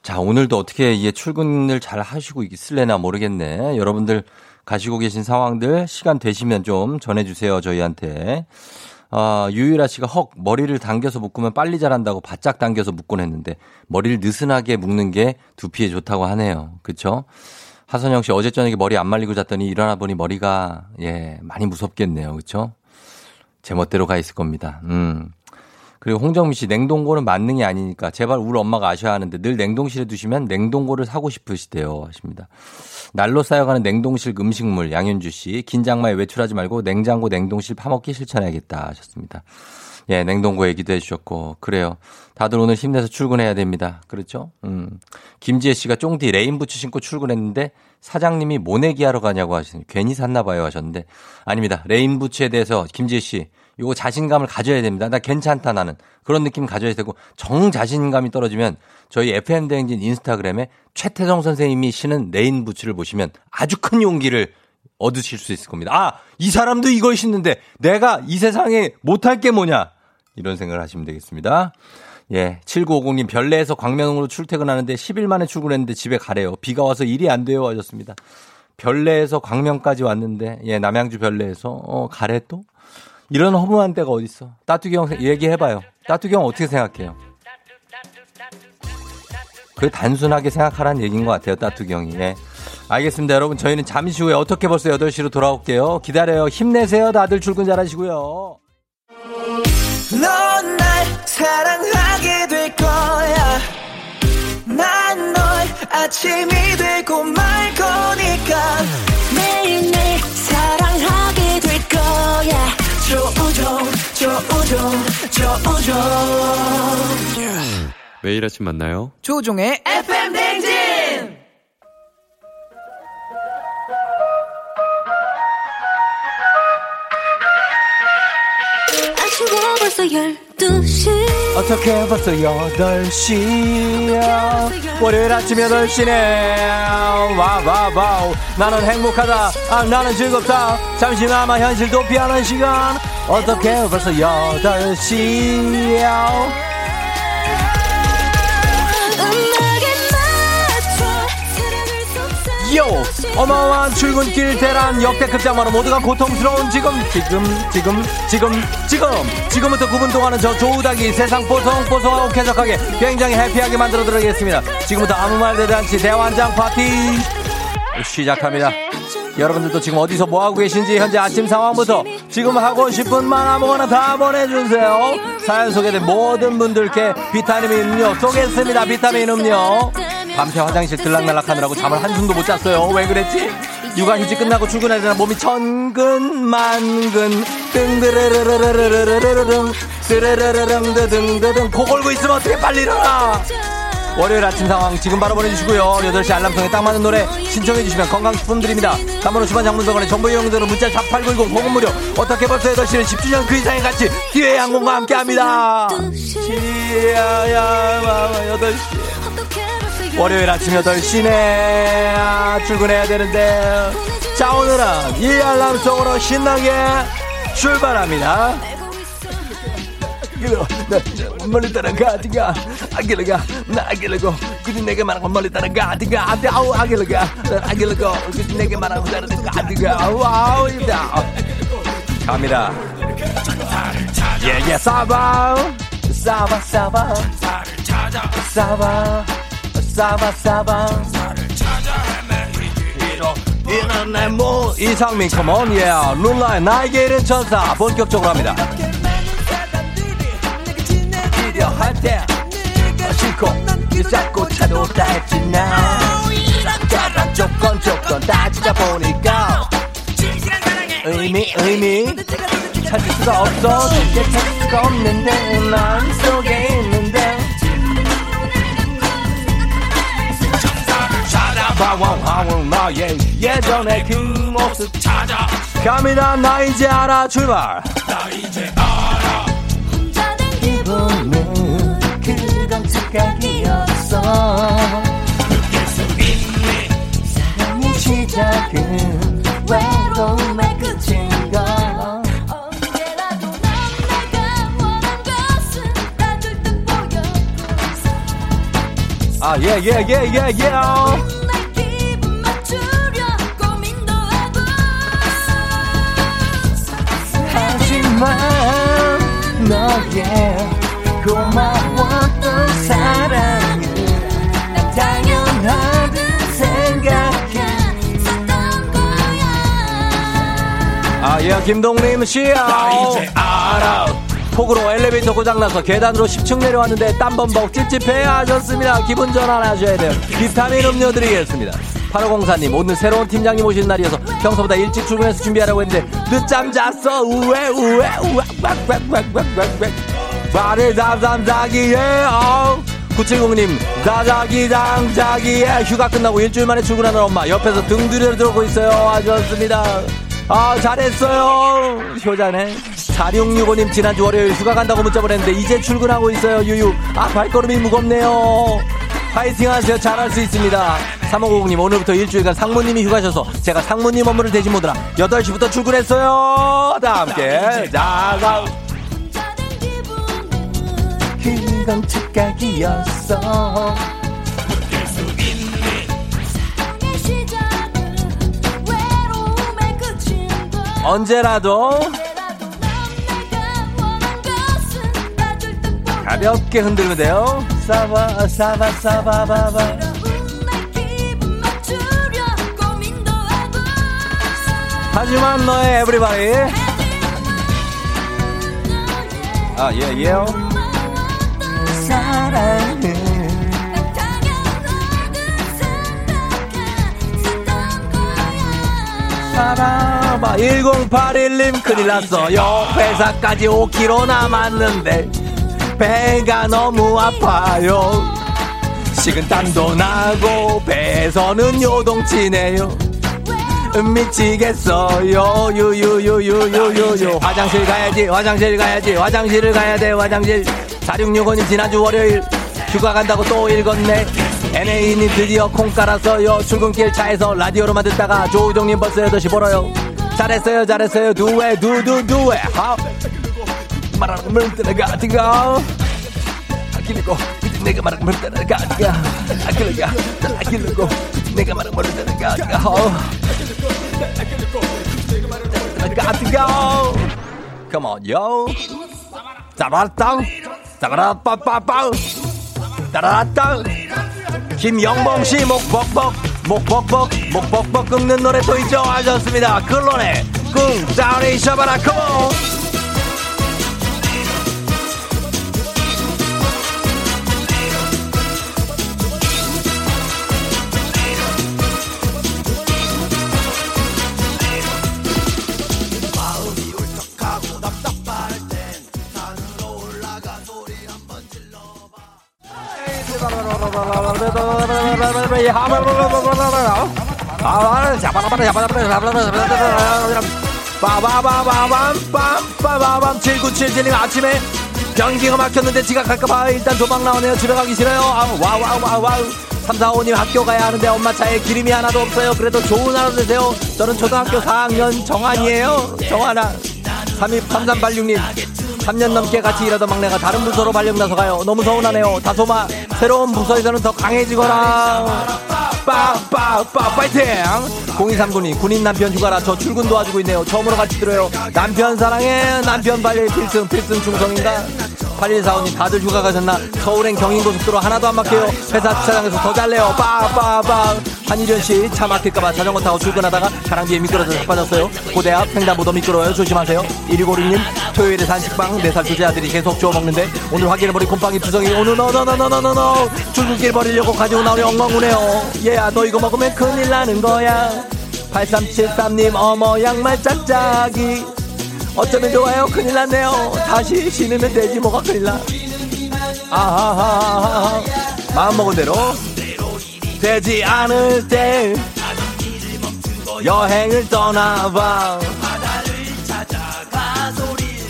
자, 오늘도 어떻게 이게 출근을 잘 하시고 있을래나 모르겠네. 여러분들 가시고 계신 상황들 시간 되시면 좀 전해주세요, 저희한테. 아, 유유라 씨가 헉, 머리를 당겨서 묶으면 빨리 자란다고 바짝 당겨서 묶곤 했는데 머리를 느슨하게 묶는 게 두피에 좋다고 하네요. 그쵸? 하선영 씨 어제 저녁에 머리 안 말리고 잤더니 일어나 보니 머리가 예, 많이 무섭겠네요. 그쵸? 제 멋대로 가 있을 겁니다. 음. 그리고 홍정미 씨 냉동고는 만능이 아니니까 제발 우리 엄마가 아셔야 하는데 늘 냉동실에 두시면 냉동고를 사고 싶으시대요 하십니다. 날로 쌓여가는 냉동실 음식물 양현주 씨 긴장마에 외출하지 말고 냉장고 냉동실 파먹기 실천해야겠다 하셨습니다. 예, 냉동고 얘기도 해주셨고 그래요. 다들 오늘 힘내서 출근해야 됩니다. 그렇죠? 음. 김지혜 씨가 쫑디 레인부츠 신고 출근했는데 사장님이 모내기 하러 가냐고 하시니 괜히 샀나 봐요 하셨는데 아닙니다. 레인부츠에 대해서 김지혜 씨 요거 자신감을 가져야 됩니다. 나 괜찮다 나는 그런 느낌 가져야 되고 정 자신감이 떨어지면 저희 FM 대행진 인스타그램에 최태성 선생님이 신은 레인 부츠를 보시면 아주 큰 용기를 얻으실 수 있을 겁니다. 아, 이 사람도 이걸 신는데 내가 이 세상에 못할 게 뭐냐? 이런 생각을 하시면 되겠습니다. 예, 7950님 별내에서 광명으로 출퇴근하는데 10일 만에 출근했는데 집에 가래요. 비가 와서 일이 안 돼요 하셨습니다. 별내에서 광명까지 왔는데 예, 남양주 별내에서 어, 가래 또? 이런 허무한 데가 어딨어. 따뚜기 형 얘기해봐요. 따뚜기 형 어떻게 생각해요? 그 단순하게 생각하라는 얘기인 것 같아요. 따뚜기 형이. 예. 알겠습니다. 여러분 저희는 잠시 후에 어떻게 벌써 8시로 돌아올게요. 기다려요. 힘내세요. 다들 출근 잘하시고요. 사랑하게 될 거야. 난 널 아침이 되고 말 거니까. 매일매일 사랑하게 될 거야. 조우종, 조우종, 조우종. 매일 아침 만나요. 조종의 FM 댕진! 아쉬워 벌써 12시 어떻게 벌써 8시야? 월요일 아침 8시네. 와와와우. 나는 행복하다. 아 나는 즐겁다. 잠시나마 현실 도피하는 시간. 어떻게 벌써 8시야 요! 어마어마한 출근길 대란 역대급 장마로 모두가 고통스러운 지금 지금 지금 지금 지금! 지금부터 9분 동안은 저 조우닥이 세상 뽀송뽀송하고 쾌적하게 굉장히 해피하게 만들어 드리겠습니다. 지금부터 아무 말 대잔치 대환장 파티! 시작합니다. 여러분들도 지금 어디서 뭐하고 계신지 현재 아침 상황부터 지금 하고 싶은 말 아무거나 다 보내주세요. 사연 소개된 모든 분들께 비타민 음료 쏘겠습니다. 비타민 음료 밤새 화장실 들락날락하느라고 잠을 한숨도 못 잤어요. 왜 그랬지? 육아휴직 끝나고 출근하려나 몸이 천근 만근. 뜬드르르르르르르르릉. 드르르르릉 드등드등. 코 골고 있으면 어떻게 빨리 일어나? 월요일 아침 상황 지금 바로 보내주시고요. 8시 알람송에 딱 맞는 노래 신청해주시면 건강식품 드립니다. 단문 50원 장문병원의 정보 이용들은 문자 샵8910 보금 무료. 어떻게 벌써 8시는 10주년 그 이상의 가치 기회의 항공과 함께합니다. 지야야 8시 월요일 아침 8시네. 아, 출근해야 되는데. 자 오늘은 이 알람송으로 신나게 출발합니다. 멀리 따라가디가. 아길로가. 나 아길로고. 그지 내게 말하고 멀리 따라가디가. 아디 아우 아길로가. 나 아길로고. 그지 내게 말하고 따라가디가. 아우 이다. 갑니다. 예예 사바. 사바 사바. 사바 사바 이런 내모 이상민 컴온 예 룰라의 나에게 이른 천사. 본격적으로 합니다. 싫고 자꾸 다 했지 나 따라 조건 조건 따지다 보니까 의미 의미. 찾을 수가 없어. 쉽게 찾을 수가 없는데 난 속에 있는 데 찾아봐왕왕 나의 예전의 그 모습 찾아. 갑니다 나 이제 알아 출발. 기분은 그건 착각이었어. 사랑의 시작은 외로움의 끝인가 언제라도 넌 내가 원한 것은 나줄 듯 보여 아예 예 예 예 예 너의 고마웠던 사랑은 당연하듯 생각해 있었던 거야. 아예 김동림 씨야 나 이제 알아. 폭우로 엘리베이터 고장나서 계단으로 10층 내려왔는데 땀범벅 찝찝해 하셨습니다. 기분 전환하셔야 돼요. 비타민 음료 드리겠습니다 8504님 오늘 새로운 팀장님 오시는 날이어서 평소보다 일찍 출근해서 준비하라고 했는데 늦잠 잤어. 우에 우에 우에 왁왁왁왁왁왁 말을 담담자기에 어 970님 자자기장 자기에 휴가 끝나고 일주일 만에 출근하는 엄마. 옆에서 등 들여 들고 있어요. 하셨습니다. 아 잘했어요. 효자네. 4665님 지난주 월요일 휴가 간다고 문자 보냈는데 이제 출근하고 있어요. 유유. 아 발걸음이 무겁네요 파이팅 하세요. 잘할 수 있습니다. 3550님 오늘부터 일주일간 상무님이 휴가셔서 제가 상무님 업무를 대신 못하라 8시부터 출근했어요. 다 함께. 기분은 그건 착각이었어. 언제라도 가볍게 흔들면 돼요 사바 사바 사바바바 하지만 너의 에브리바디. 아 예 예요? 사랑은 사바바 1081님 큰일 났어요 회사까지 5km 남았는데 배가 너무 아파요. 식은땀도 나고 배에서는 요동치네요. 미치겠어요. 유유유유유유유. 화장실 가야지 화장실 가야지 화장실을 가야 돼 화장실. 4665님 지난주 월요일 휴가 간다고 또 읽었네. NA님 드디어 콩 깔았어요. 출근길 차에서 라디오로만 듣다가 조우종님 벌써 8시 벌어요. 잘했어요 잘했어요. 두회 두두두회. 하 말하는 물 들어가 뜨거 아끼고 내가 말하는 물 들어가 뜨거 아끼고 아끼고 내가 말하는 물 들어가 뜨거 Got to go. Come on, yo. 따라따, 따라빠빠빠, 따라따. 김영봉 씨 목벅벅, 목벅벅, 목벅벅 긁는 노래 또 있죠? 하셨습니다. 클론의 꿍, 짜리 샤바라, 컴온. 빠바바바밤 빰빠바밤 7977님 아침에 변기가 막혔는데 지각할까봐 일단 도망 나오네요. 집에 가기 싫어요. 아우 와우 와우 와우 와우. 345님 학교 가야 하는데 엄마 차에 기름이 하나도 없어요. 그래도 좋은 하루 되세요. 저는 초등학교 4학년 정한이에요. 정한아. 323386님. 3년 넘게 같이 일하던 막내가 다른 부서로 발령 나서 가요. 너무 서운하네요. 다솜아 새로운 부서에서는 더 강해지거라. 빠빠빠 파이팅. 0239님 군인 남편 휴가라 저 출근 도와주고 있네요. 처음으로 같이 들어요. 남편 사랑해. 남편 발리 필승 필승 충성인가? 8145님 다들 휴가 가셨나? 서울행 경인고속도로 하나도 안 막혀요. 회사 주차장에서 더 잘래요. 빠빠빠 한일현 씨 차 막힐까봐 자전거 타고 출근하다가 가랑비에 미끄러져 자빠졌어요. 고대 앞 횡단보도 미끄러워요. 조심하세요. 1256님 토요일에 산식빵 4살 둘째 아들이 계속 주워 먹는데 오늘 확인해버린 곰팡이 투성이 오늘 너너너너너너너 출근길 버리려고 가지고 나오니 엉망우네요. 얘야 너 이거 먹으면 큰일 나는 거야. 8373님 어머 양말 짝짝이. 어쩌면 좋아요? 큰일 났네요. 다시 신으면 되지 뭐가 큰일 나? 아하하하. 마음먹은 대로 되지 않을 때 여행을 떠나봐.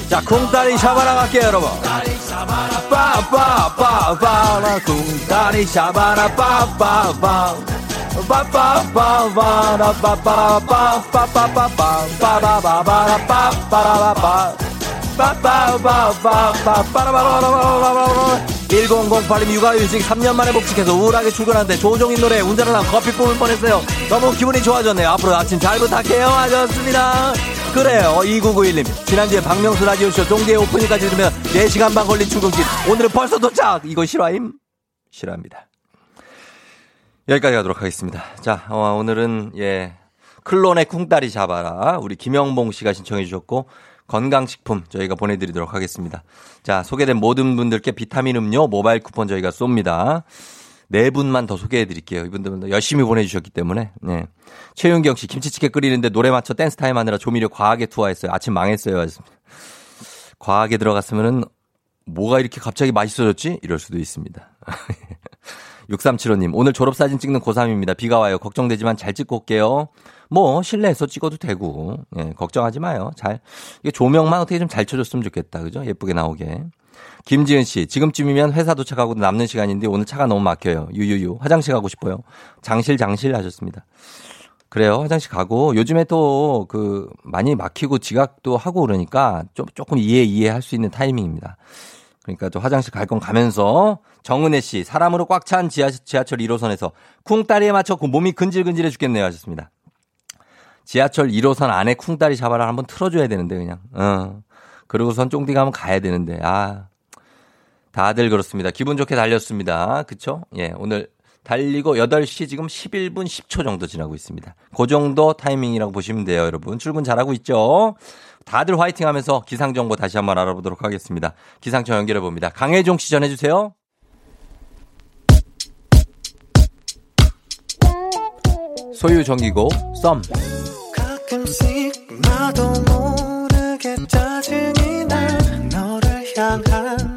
자 쿵따리 샤바라 갈게요 여러분. 빠빠빠빠라 쿵따리 샤바라 빠빠빠. 빠빠빠빠라 빠빠라 빠빠빠빠빠빠바바바라 빠빠라바 빠 빠빠빠빠빠빠라바라바라바라 1008님 육아휴직 3년 만에 복직해서 우울하게 출근하는데 조종인 노래 운전하다 커피 뽑을 뻔했어요. 너무 기분이 좋아졌네요. 앞으로 아침 잘 부탁해요. 하셨습니다. 그래요. 2991님 지난주에 박명수 라디오쇼 종대의 오프닝까지 들으면 4시간 반 걸린 출근길. 오늘은 벌써 도착! 이거 실화임? 실화입니다. 여기까지 가도록 하겠습니다. 자 어, 오늘은 예 클론의 쿵따리 샤바라. 우리 김영봉 씨가 신청해 주셨고 건강식품 저희가 보내드리도록 하겠습니다. 자, 소개된 모든 분들께 비타민 음료 모바일 쿠폰 저희가 쏩니다. 네 분만 더 소개해 드릴게요. 이분들은 열심히 보내주셨기 때문에. 네. 최윤경 씨, 김치찌개 끓이는데 노래 맞춰 댄스 타임 하느라 조미료 과하게 투하했어요. 아침 망했어요. 과하게 들어갔으면은 뭐가 이렇게 갑자기 맛있어졌지? 이럴 수도 있습니다. 6375님, 오늘 졸업사진 찍는 고3입니다. 비가 와요. 걱정되지만 잘 찍고 올게요. 뭐, 실내에서 찍어도 되고, 예, 걱정하지 마요. 잘, 이게 조명만 어떻게 좀 잘 쳐줬으면 좋겠다. 그죠? 예쁘게 나오게. 김지은 씨, 지금쯤이면 회사 도착하고 남는 시간인데 오늘 차가 너무 막혀요. 유유유. 화장실 가고 싶어요. 장실, 장실 하셨습니다. 그래요. 화장실 가고, 요즘에 또 그, 많이 막히고 지각도 하고 그러니까 좀, 조금 이해, 이해할 수 있는 타이밍입니다. 그러니까 또 화장실 갈 건 가면서 정은혜 씨 사람으로 꽉 찬 지하철 1호선에서 쿵따리에 맞춰 몸이 근질근질해 죽겠네요 하셨습니다. 지하철 1호선 안에 쿵따리 잡아라 한번 틀어줘야 되는데 그냥 어 그리고선 쫑디 가면 가야 되는데 아 다들 그렇습니다. 기분 좋게 달렸습니다. 그쵸? 예 오늘 달리고 8시 지금 11분 10초 정도 지나고 있습니다. 그 정도 타이밍이라고 보시면 돼요 여러분 출근 잘하고 있죠? 다들 화이팅 하면서 기상정보 다시 한번 알아보도록 하겠습니다. 기상청 연결해 봅니다. 강혜종 씨 전해주세요. 소유 정기고 썸. 가끔씩 나도 모르게 짜증이 나 너를 향한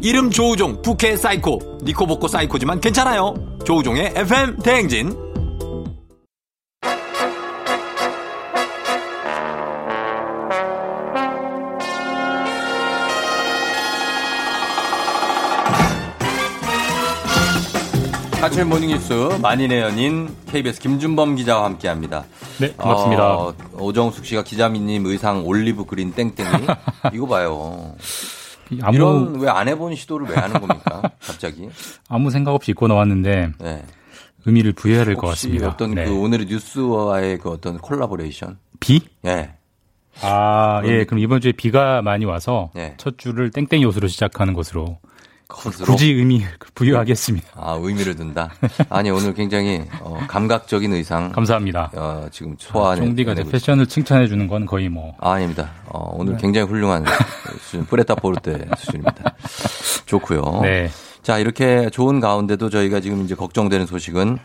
이름 조우종 부캐 사이코 니코 복고 사이코지만 괜찮아요. 조우종의 FM 대행진. 사철 모닝뉴스 만인의 연인 KBS 김준범 기자와 함께합니다. 네, 고맙습니다. 어, 오정숙 씨가 기자님 의상 올리브 그린 땡땡이 이거 봐요. 아무 이런 왜 안 해본 시도를 왜 하는 겁니까? 갑자기. 아무 생각 없이 입고 나왔는데 네. 의미를 부여해야 될 것 같습니다. 어떤 네. 그 오늘의 뉴스와의 그 어떤 콜라보레이션. 비? 예. 아, 예. 그럼 이번 주에 비가 많이 와서 네. 첫 주를 땡땡이 옷으로 시작하는 것으로 컷으로. 굳이 의미 부여하겠습니다. 아 의미를 둔다. 아니 오늘 굉장히 어, 감각적인 의상. 감사합니다. 어, 지금 소화하는. 종디가 이제 패션을 칭찬해 주는 건 거의 뭐 아, 아닙니다. 어, 오늘 네. 굉장히 훌륭한 수준, 프레타 포르테 수준입니다. 좋고요. 네. 자, 이렇게 좋은 가운데도 저희가 지금 이제 걱정되는 소식은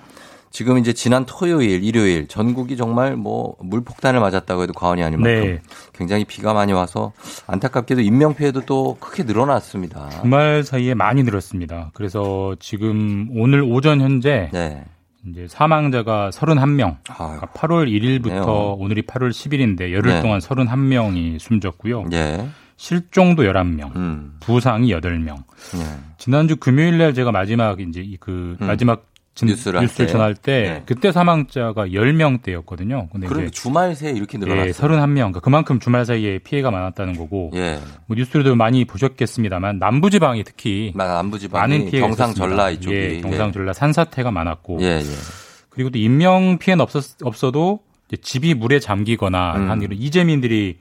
지금 이제 지난 토요일, 일요일 전국이 정말 뭐 물폭탄을 맞았다고 해도 과언이 아닌 만큼 네. 굉장히 비가 많이 와서 안타깝게도 인명 피해도 또 크게 늘어났습니다. 주말 사이에 많이 늘었습니다. 그래서 지금 오늘 오전 현재 네. 이제 사망자가 31명. 아, 8월 1일부터 네요. 오늘이 8월 10일인데 열흘 네. 동안 31명이 숨졌고요. 예. 실종도 11명, 음. 부상이 8명. 예. 지난주 금요일 날 제가 마지막 이제 이그 음. 마지막 진- 뉴스를 할 때. 전할 때 네. 그때 사망자가 10명대였거든요. 근데 그런데 이제 주말 새에 이렇게 늘어났어요. 예, 31명. 그러니까 그만큼 주말 사이에 피해가 많았다는 거고 예. 뭐 뉴스로도 많이 보셨겠습니다만 남부 지방이 특히 남부 지방이 많은 피해가 경상. 전라 이쪽이 예, 경상 전라 산사태가 많았고 예, 예. 그리고 또 인명 피해는 없었, 없어도 집이 물에 잠기거나 음. 한 이런 이재민들이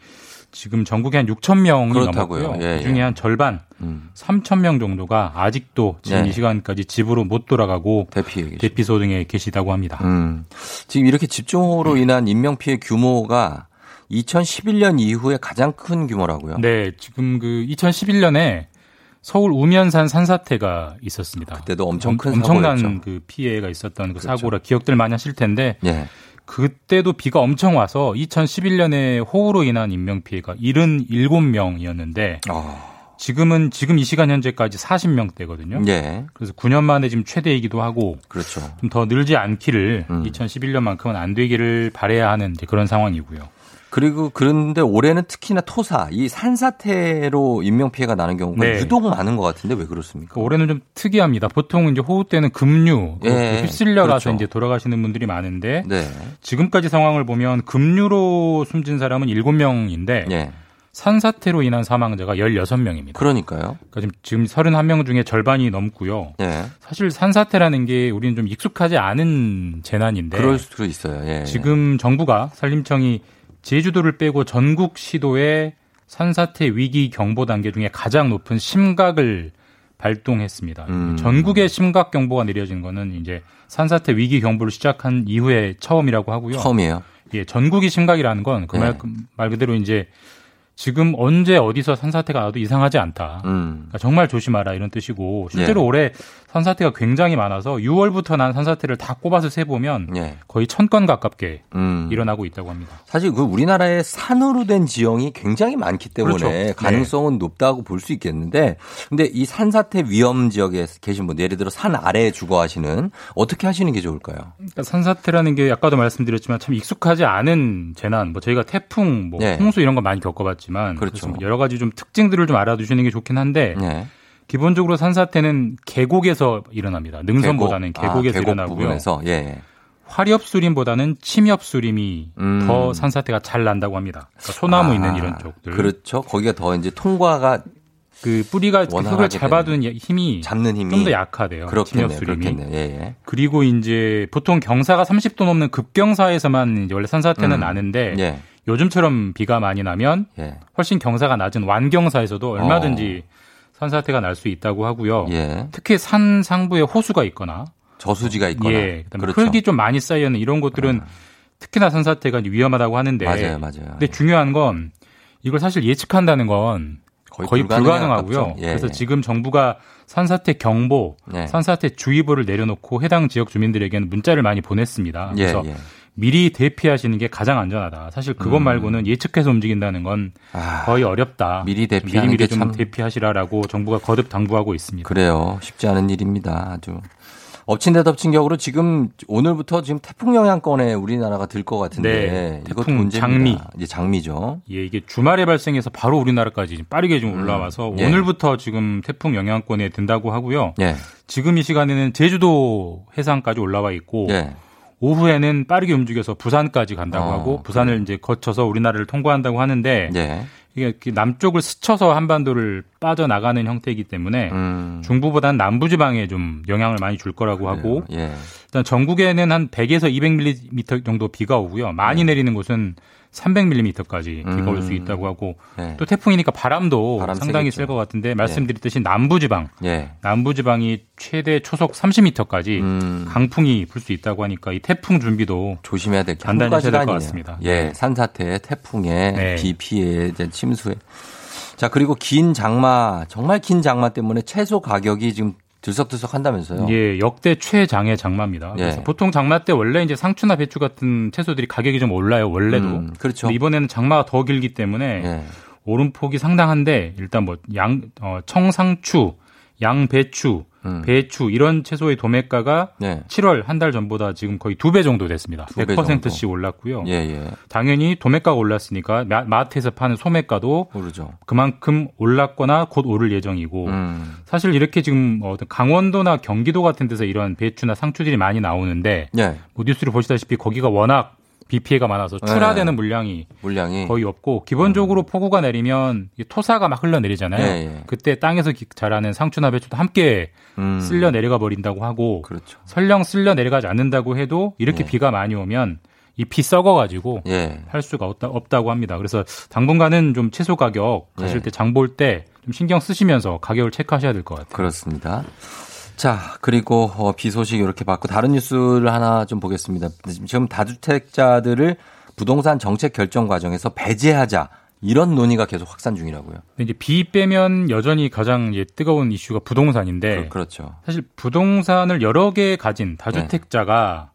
지금 전국에 한 6천 명이 그렇다고요. 넘었고요. 예, 그중에 예. 한 절반 음. 3천 명 정도가 아직도 지금 네. 이 시간까지 집으로 못 돌아가고 대피. 대피소 등에 계시다고 합니다. 음. 지금 이렇게 집중호우로 인한 인명 피해 규모가 2011년 이후에 가장 큰 규모라고요. 네, 지금 그 2011년에 서울 우면산 산사태가 있었습니다. 그때도 엄청 큰 엄청난 사고였죠. 그 피해가 있었던 그 그렇죠. 사고라 기억들 많이 하실 텐데 예. 그때도 비가 엄청 와서 2011년에 호우로 인한 인명 피해가 77명이었는데 어. 지금은 지금 이 시간 현재까지 40명대거든요. 예. 그래서 9년 만에 지금 최대이기도 하고 그렇죠. 좀 더 늘지 않기를 음. 2011년만큼은 안 되기를 바래야 하는 그런 상황이고요. 그리고 그런데 올해는 특히나 토사, 이 산사태로 인명 피해가 나는 경우가 네. 유독 많은 것 같은데 왜 그렇습니까? 그 올해는 좀 특이합니다. 보통 이제 호우 때는 금류 그 예, 휩쓸려가서 그렇죠. 이제 돌아가시는 분들이 많은데 네. 지금까지 상황을 보면 금류로 숨진 사람은 7명인데 예. 산사태로 인한 사망자가 16명입니다. 그러니까요. 그러니까 지금 31명 중에 절반이 넘고요. 예. 사실 산사태라는 게 우리는 좀 익숙하지 않은 재난인데 그럴 수도 있어요. 예. 지금 정부가 산림청이 제주도를 빼고 전국 시도에 산사태 위기 경보 단계 중에 가장 높은 심각을 발동했습니다. 음. 전국에 심각 경보가 내려진 거는 이제 산사태 위기 경보를 시작한 이후에 처음이라고 하고요. 처음이에요. 예, 전국이 심각이라는 건그말 네. 말 그대로 이제 지금 언제 어디서 산사태가 나도 이상하지 않다. 음. 그러니까 정말 조심하라 이런 뜻이고 실제로 예. 올해 산사태가 굉장히 많아서 6월부터 난 산사태를 다 꼽아서 세 보면 예. 거의 천 건 가깝게 음. 일어나고 있다고 합니다. 사실 그 우리나라에 산으로 된 지형이 굉장히 많기 때문에 그렇죠. 가능성은 높다고 볼 수 있겠는데 근데 이 산사태 위험 지역에 계신 분 예를 들어 산 아래에 주거하시는 어떻게 하시는 게 좋을까요? 그러니까 산사태라는 게 아까도 말씀드렸지만 참 익숙하지 않은 재난, 뭐 저희가 태풍, 뭐 네. 홍수 이런 거 많이 겪어봤지만 그렇죠. 그래서 여러 가지 좀 특징들을 좀 알아두시는 게 좋긴 한데 네. 기본적으로 산사태는 계곡에서 일어납니다. 능선보다는 계곡, 아, 계곡에서 계곡 일어나고요. 부분에서 예. 화렵수림보다는 침엽수림이 음. 더 산사태가 잘 난다고 합니다. 그러니까 소나무 아, 있는 이런 쪽들. 그렇죠. 거기가 더 이제 통과가 그 뿌리가 그 흙을 잡아두는 힘이 잡는 힘이 좀 더 약하대요. 그렇겠네요. 침엽수림이. 예, 예. 그리고 이제 보통 경사가 30도 넘는 급경사에서만 원래 산사태는 음. 나는데 예. 요즘처럼 비가 많이 나면 예. 훨씬 경사가 낮은 완경사에서도 얼마든지 산사태가 날 수 있다고 하고요. 어. 예. 특히 산 상부에 호수가 있거나 저수지가 있거나 예, 그다음에 그렇죠. 흙이 좀 많이 쌓여 있는 이런 곳들은 특히나 산사태가 위험하다고 하는데 맞아요, 맞아요. 근데 중요한 건 이걸 사실 예측한다는 건 거의 거의, 불가능하고요. 예, 그래서 예. 지금 정부가 산사태 경보, 네. 산사태 주의보를 내려놓고 해당 지역 주민들에게는 문자를 많이 보냈습니다. 예, 그래서 예. 미리 대피하시는 게 가장 안전하다. 사실 그것 음. 말고는 예측해서 움직인다는 건 아, 거의 어렵다. 미리 대피하는 미리 게좀 참- 대피하시라라고 정부가 거듭 당부하고 있습니다. 그래요. 쉽지 않은 일입니다. 아주. 엎친 데 덮친 격으로 지금 오늘부터 지금 태풍 영향권에 우리나라가 들 것 같은데 네, 태풍 문제입니다. 장미. 이제 장미죠. 예, 이게 주말에 발생해서 바로 우리나라까지 빠르게 좀 올라와서 예. 오늘부터 지금 태풍 영향권에 든다고 하고요. 예. 지금 이 시간에는 제주도 해상까지 올라와 있고 예. 오후에는 빠르게 움직여서 부산까지 간다고 어, 하고 부산을 이제 거쳐서 우리나라를 통과한다고 하는데 예. 이게 남쪽을 스쳐서 한반도를 빠져나가는 형태이기 때문에 음. 중부보다는 남부 지방에 좀 영향을 많이 줄 거라고 하고 예. 일단 전국에는 한 100에서 200mm 정도 비가 오고요. 네. 많이 내리는 곳은 300mm까지 비가 올수 음. 있다고 하고 네. 또 태풍이니까 바람도 바람 상당히. 셀 것 같은데 말씀드렸듯이 남부지방 예. 남부지방이 최대 초속 30m까지 음. 강풍이 불 수 있다고 하니까 이 태풍 준비도 조심해야 될게 단단히 해야 될것 아니에요. 같습니다. 예, 산사태, 태풍에 네. 비 피해, 침수에. 자 그리고 긴 장마, 정말 긴 장마 때문에 채소 가격이 지금 들썩들썩 한다면서요. 예, 역대 최장의 장마입니다. 예. 그래서 보통 장마 때 원래 이제 상추나 배추 같은 채소들이 가격이 좀 올라요. 원래도. 음, 그렇죠. 이번에는 장마가 더 길기 때문에 예. 오름폭이 상당한데 일단 뭐 양 어, 청상추, 양배추, 음. 배추 이런 채소의 도매가가 네. 7월 한 달 전보다 지금 거의 두 배 정도 됐습니다. 두배 100%씩 올랐고요. 예, 예. 당연히 도매가가 올랐으니까 마- 마트에서 파는 소매가도 모르죠. 그만큼 올랐거나 곧 오를 예정이고 음. 사실 이렇게 지금 어떤 강원도나 경기도 같은 데서 이런 배추나 상추들이 많이 나오는데 예. 뭐 뉴스를 보시다시피 거기가 워낙 비 피해가 많아서 네. 출하되는 물량이 물량이 거의 없고 기본적으로 폭우가 내리면 이 토사가 막 흘러내리잖아요. 예, 예. 그때 땅에서 기- 자라는 상추나 배추도 함께 음. 쓸려 내려가 버린다고 하고 그렇죠. 설령 쓸려 내려가지 않는다고 해도 이렇게 예. 비가 많이 오면 잎이 썩어가지고 예. 할 수가 없다, 없다 고 합니다. 그래서 당분간은 좀 채소 가격 가실 예. 때장 볼 때 좀 신경 쓰시면서 가격을 체크하셔야 될 것 같아요. 그렇습니다. 자, 그리고 어, 비 소식 이렇게 받고 다른 뉴스를 하나 좀 보겠습니다. 지금 다주택자들을 부동산 정책 결정 과정에서 배제하자 이런 논의가 계속 확산 중이라고요. 이제 비 빼면 여전히 가장 이제 뜨거운 이슈가 부동산인데 그, 그렇죠. 사실 부동산을 여러 개 가진 다주택자가 네.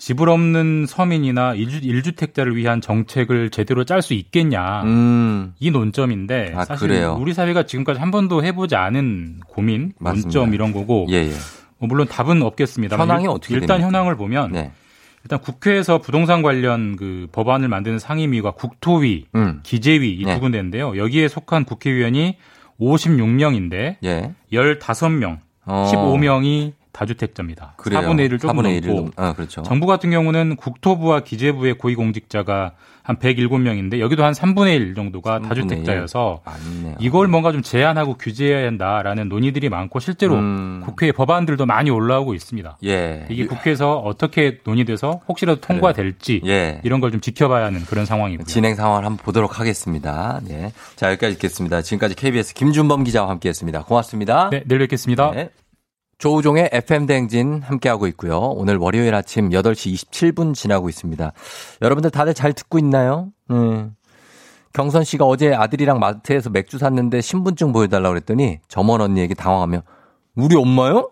집을 없는 서민이나 일주, 택자를 위한 정책을 제대로 짤 수 있겠냐 음, 이 논점인데 아, 사실 그래요? 우리 사회가 지금까지 한 번도 해보지 않은 고민, 맞습니다. 논점 이런 거고 예, 예. 뭐 물론 답은 없겠습니다. 현황이 어떻게 일단 됩니까? 현황을 보면 네. 일단 국회에서 부동산 관련 그 법안을 만드는 상임위가 국토위, 음, 기재위 이두 네. 군데인데요. 여기에 속한 국회의원이 56명인데 예. 15명, 어, 15명이 다주택자입니다. 그래요. 4분의 1을 조금 4분의 1을 넘고 넘, 아, 그렇죠. 정부 같은 경우는 국토부와 기재부의 고위공직자가 한 107명인데 여기도 한 3분의 1 정도가 3분의 다주택자여서 맞네요. 이걸 뭔가 좀 제한하고 규제해야 한다라는 논의들이 많고 실제로 음, 국회에 법안들도 많이 올라오고 있습니다. 예. 이게 국회에서 어떻게 논의돼서 혹시라도 통과될지 예. 이런 걸 좀 지켜봐야 하는 그런 상황이고요. 진행 상황을 한번 보도록 하겠습니다. 네. 자, 여기까지 듣겠습니다. 지금까지 KBS 김준범 기자와 함께 했습니다. 고맙습니다. 네, 내일 뵙겠습니다. 네. 조우종의 FM 대행진 함께하고 있고요. 오늘 월요일 아침 8시 27분 지나고 있습니다. 여러분들 다들 잘 듣고 있나요? 음. 경선 씨가 어제 아들이랑 마트에서 맥주 샀는데 신분증 보여달라고 그랬더니 점원 언니에게 당황하며 우리 엄마요?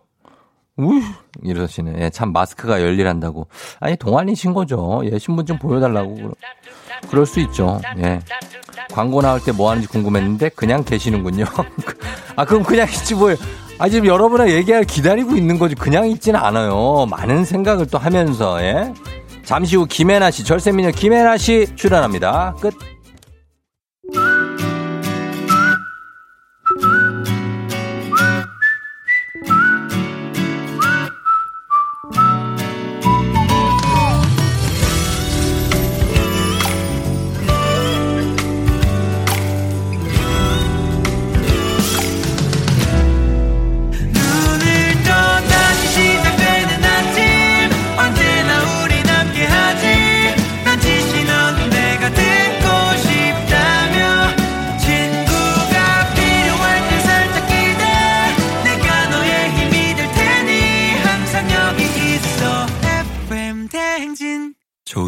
우이 이러시네. 예, 참 마스크가 열일한다고. 아니 동안이신 거죠. 예, 신분증 보여달라고. 그럴 수 있죠. 예. 광고 나올 때 뭐 하는지 궁금했는데 그냥 계시는군요. 아 그럼 그냥 있지 뭐예요. 아 지금 여러분의 얘기를 기다리고 있는 거지 그냥 있지는 않아요. 많은 생각을 또 하면서 예. 잠시 후 김혜나 씨, 절세미녀 김혜나 씨 출연합니다. 끝.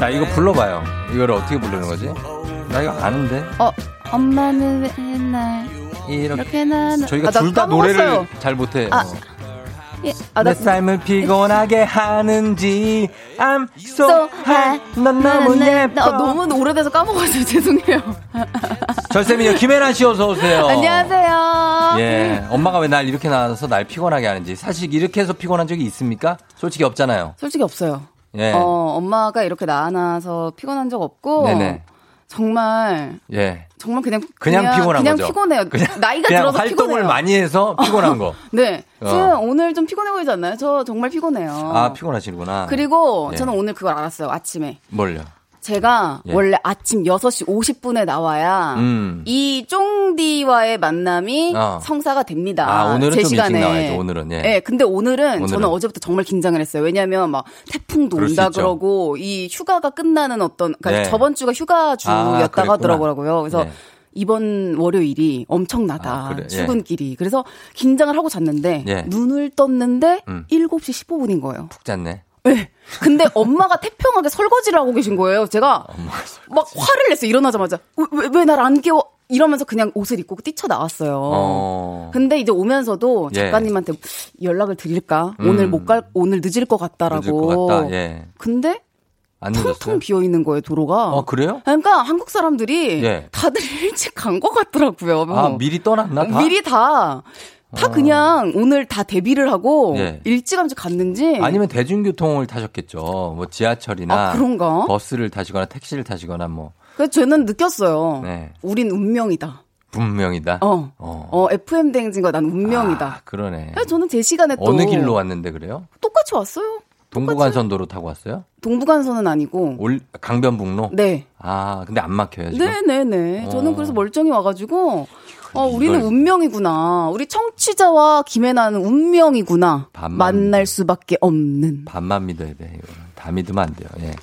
자, 이거 불러봐요. 이거를 어떻게 부르는 거지? 나 이거 아는데. 어, 엄마는 맨날 이렇게. 나는 저희가 아, 나둘 다. 노래를 잘 못해. 아, 어. 예, 아, 나내 삶을 피곤하게 하는지 I'm so high 넌 너무 나- 예뻐 나- 아, 너무 오래돼서 까먹었어요. 죄송해요. 절세미녀 김혜나 씨 어서 오세요 안녕하세요. 예 엄마가 왜 날 이렇게 낳아서 날 피곤하게 하는지 사실 이렇게 해서 피곤한 적이 있습니까? 솔직히 없잖아요 솔직히 없어요. 예. 어, 엄마가 이렇게 낳아놔서 피곤한 적 없고 네네. 정말 예. 정말 그냥 그냥, 피곤한 그냥 거죠. 피곤해요. 그냥, 나이가 그냥 들어서 활동을 피곤해요. 많이 해서 피곤한 거. 네. 어. 지금 오늘 좀 피곤해 보이지 않나요? 저 정말 피곤해요. 아 피곤하시구나. 그리고 예. 저는 오늘 그걸 알았어요. 아침에. 뭘요? 제가 예. 원래 아침 6시 50분에 나와야 음. 이 쫑디와의 만남이 어. 성사가 됩니다. 아, 오늘은 제좀 시간에. 나와야죠, 오늘은, 예. 네, 근데 오늘은, 오늘은. 저는 어제부터 정말 긴장을 했어요. 왜냐하면 막 태풍도 온다. 그러고 이 휴가가 끝나는 어떤 그러니까 네. 저번 주가 휴가 주였다고 아, 그랬구나. 하더라고요. 그래서 네. 이번 월요일이 엄청나다. 아, 그래, 예. 출근길이. 그래서 긴장을 하고 잤는데 예. 눈을 떴는데 음. 7시 15분인 거예요. 푹 잤네. 네. 근데 엄마가 태평하게 설거지를 하고 계신 거예요. 제가 막 화를 냈어요. 일어나자마자. 왜 날 안 깨워? 이러면서 그냥 옷을 입고 뛰쳐 나왔어요. 어. 근데 이제 오면서도 예. 작가님한테 연락을 드릴까? 음. 오늘 못 갈, 오늘 늦을 것 같다라고. 늦을 것 같다. 예. 근데? 텅텅 비어 있는 거예요, 도로가. 어 그래요? 그러니까 한국 사람들이 예. 다들 일찍 간 것 같더라고요. 아 미리 떠났나 다? 미리 다. 다 어. 그냥 오늘 다 데뷔를 하고 예. 일찌감치 갔는지 아니면 대중교통을 타셨겠죠. 뭐 지하철이나 아, 그런가? 버스를 타시거나 택시를 타시거나 뭐 그래서 저는 느꼈어요. 네. 우린 운명이다. 분명이다. 어. 어. 어, FM 대행진과 난 운명이다. 아, 그러네. 그래서 저는 제 시간에 또 어느 길로 왔는데 그래요? 똑같이 왔어요. 동부간선도로 타고 왔어요? 동부간선은 아니고. 올 강변북로? 네. 아 근데 안 막혀요 지금. 네네네. 저는 어. 그래서 멀쩡히 와가지고, 어, 우리는 이걸- 운명이구나. 우리 청취자와 김혜나는 운명이구나. 만날 수밖에 없는. 반만 믿어야 돼. 이거. 다 믿으면 안 돼요. 예.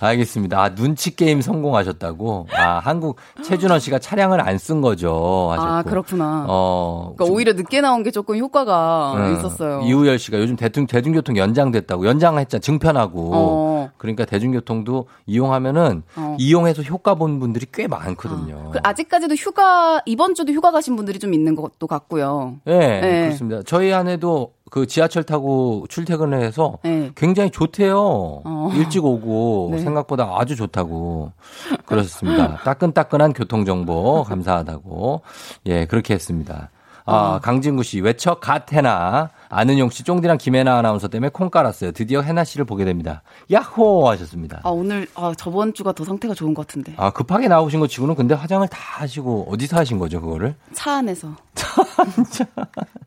알겠습니다. 아, 눈치 게임 성공하셨다고. 아, 한국 최준원 씨가 차량을 안 쓴 거죠. 하셨고. 아, 그렇구나. 어. 그러니까 오히려 늦게 나온 게 조금 효과가 음, 있었어요. 이우열 씨가 요즘 대중, 대중교통 연장됐다고. 연장했잖아. 증편하고. 어. 그러니까 대중교통도 이용하면은 어. 이용해서 효과 본 분들이 꽤 많거든요. 그 아직까지도 휴가, 이번 주도 휴가 가신 분들이 좀 있는 것도 같고요. 예, 네. 그렇습니다. 저희 아내도 그 지하철 타고 출퇴근을 해서 네. 굉장히 좋대요. 어. 일찍 오고 네. 생각보다 아주 좋다고 그렇습니다. 따끈따끈한 교통 정보 감사하다고 예 그렇게 했습니다. 아, 강진구 씨, 외쳐 갓 해나. 아는용 씨, 쫑디랑 김혜나 아나운서 때문에 콩 깔았어요. 드디어 해나 씨를 보게 됩니다. 야호! 하셨습니다. 아, 오늘, 아, 저번 주가 더 상태가 좋은 것 같은데. 아, 급하게 나오신 거 치고는 근데 화장을 다 하시고, 어디서 하신 거죠, 그거를? 차 안에서.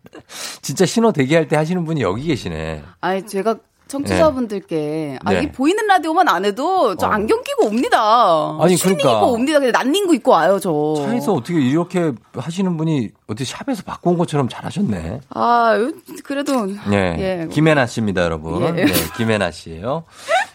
진짜 신호 대기할 때 하시는 분이 여기 계시네. 아니, 제가 청취자분들께 아, 네. 이게 보이는 라디오만 안 해도 저 어. 안경 끼고 옵니다. 아니, 그러니까. 입고 옵니다. 근데 난닝구 입고 와요, 저. 차에서 어떻게 이렇게 하시는 분이 어디 샵에서 바꾼 것처럼 잘하셨네. 아, 그래도 예. 예. 김혜나 씨입니다, 여러분. 예. 네, 김혜나 씨예요.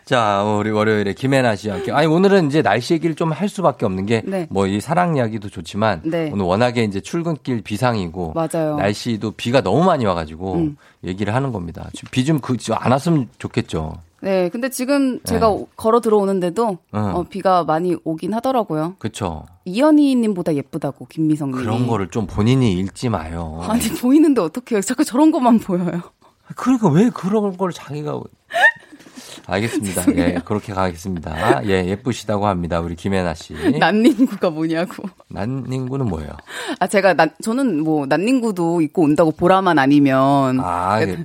자, 우리 월요일에 김혜나 씨와 함께. 아니, 오늘은 이제 날씨 얘기를 좀 할 수밖에 없는 게 네. 뭐이 사랑 이야기도 좋지만 네. 오늘 워낙에 이제 출근길 비상이고 맞아요. 날씨도 비가 너무 많이 와가지고 음. 얘기를 하는 겁니다. 비 좀 그, 안 왔으면 좋겠죠. 네, 근데 지금 제가 네. 오- 걸어 들어오는데도 응. 어, 비가 많이 오긴 하더라고요. 그쵸. 이현희님보다 예쁘다고 김미성님이. 그런 거를 좀 본인이 읽지 마요. 아니 보이는데 어떡해요? 자꾸 저런 것만 보여요. 그러니까 왜 그런 걸 자기가 알겠습니다. 예, 그렇게 가겠습니다. 예, 예쁘시다고 합니다. 우리 김혜나 씨. 난닝구가 뭐냐고. 난닝구는 뭐예요? 아 제가 난 저는 뭐 난닝구도 입고 온다고 보라만 아니면. 아, 그,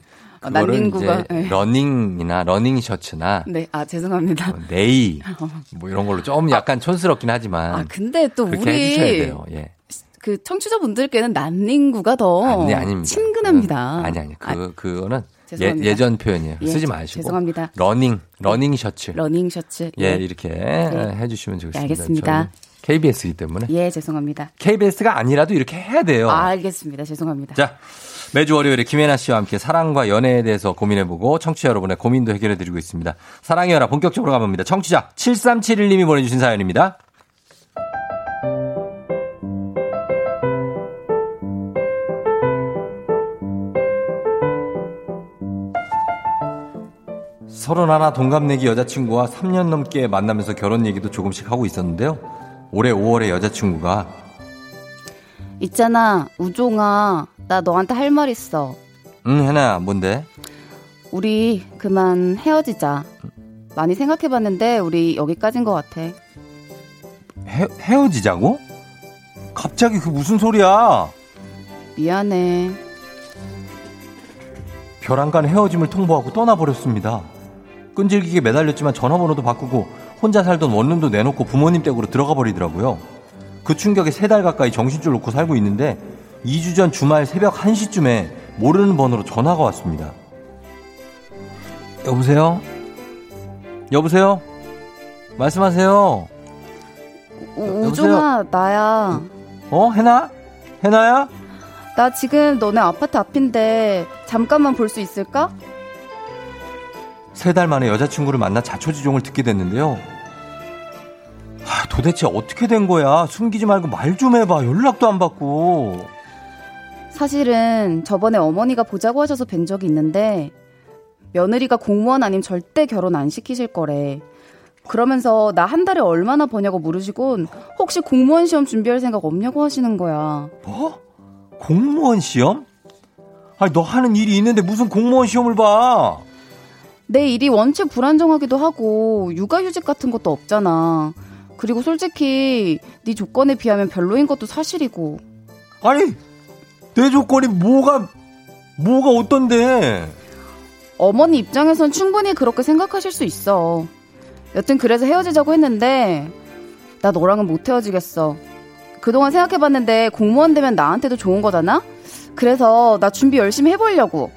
난닝구가. 네. 러닝이나 러닝 셔츠나 네, 아 죄송합니다. 뭐 네이 뭐 이런 걸로 좀 약간 촌스럽긴 하지만 아 근데 또 그렇게 해주셔야 우리 돼요. 예. 그 청취자분들께는 난닝구가 더 아니 아닙니다. 친근합니다. 아니 아니 그 그거는 예, 죄송합니다. 예 전 표현이에요. 예, 쓰지 제- 마시고 죄송합니다. 러닝 러닝 셔츠 러닝 셔츠. 예, 이렇게 해주시면 좋겠습니다. 네, 알겠습니다. KBS이기 때문에 예, 죄송합니다. KBS가 아니라도 이렇게 해야 돼요. 아, 알겠습니다. 죄송합니다. 자, 매주 월요일에 김혜나 씨와 함께 사랑과 연애에 대해서 고민해보고 청취자 여러분의 고민도 해결해드리고 있습니다. 사랑의 연화 본격적으로 가봅니다. 청취자 7371님이 보내주신 사연입니다. 서른 하나 동갑내기 여자친구와 3년 넘게 만나면서 결혼 얘기도 조금씩 하고 있었는데요. 올해 5월에 여자친구가 있잖아, 우종아. 나 너한테 할 말 있어. 응 해나야 뭔데? 우리 그만 헤어지자. 많이 생각해봤는데 우리 여기까지인 것 같아. 헤, 헤어지자고? 갑자기 그 무슨 소리야? 미안해. 벼랑간 헤어짐을 통보하고 떠나버렸습니다. 끈질기게 매달렸지만 전화번호도 바꾸고 혼자 살던 원룸도 내놓고 부모님 댁으로 들어가 버리더라고요. 그 충격에 세 달 가까이 정신줄 놓고 살고 있는데 2주 전 주말 새벽 1시쯤에 모르는 번호로 전화가 왔습니다. 여보세요? 여보세요? 말씀하세요. 우, 우종아, 나야. 어? 해나? 해나야? 나 지금 너네 아파트 앞인데 잠깐만 볼 수 있을까? 세 달 만에 여자친구를 만나 자초지종을 듣게 됐는데요. 아, 도대체 어떻게 된 거야? 숨기지 말고 말 좀 해봐. 연락도 안 받고. 사실은 저번에 어머니가 보자고 하셔서 뵌 적이 있는데 며느리가 공무원 아님 절대 결혼 안 시키실 거래. 그러면서 나 한 달에 얼마나 버냐고 물으시곤 혹시 공무원 시험 준비할 생각 없냐고 하시는 거야. 뭐? 공무원 시험? 아니, 너 하는 일이 있는데 무슨 공무원 시험을 봐? 내 일이 원체 불안정하기도 하고 육아휴직 같은 것도 없잖아. 그리고 솔직히 네 조건에 비하면 별로인 것도 사실이고. 아니, 내 조건이 뭐가, 뭐가 어떤데? 어머니 입장에선 충분히 그렇게 생각하실 수 있어. 여튼 그래서 헤어지자고 했는데 나 너랑은 못 헤어지겠어. 그동안 생각해봤는데 공무원 되면 나한테도 좋은 거잖아? 그래서 나 준비 열심히 해보려고.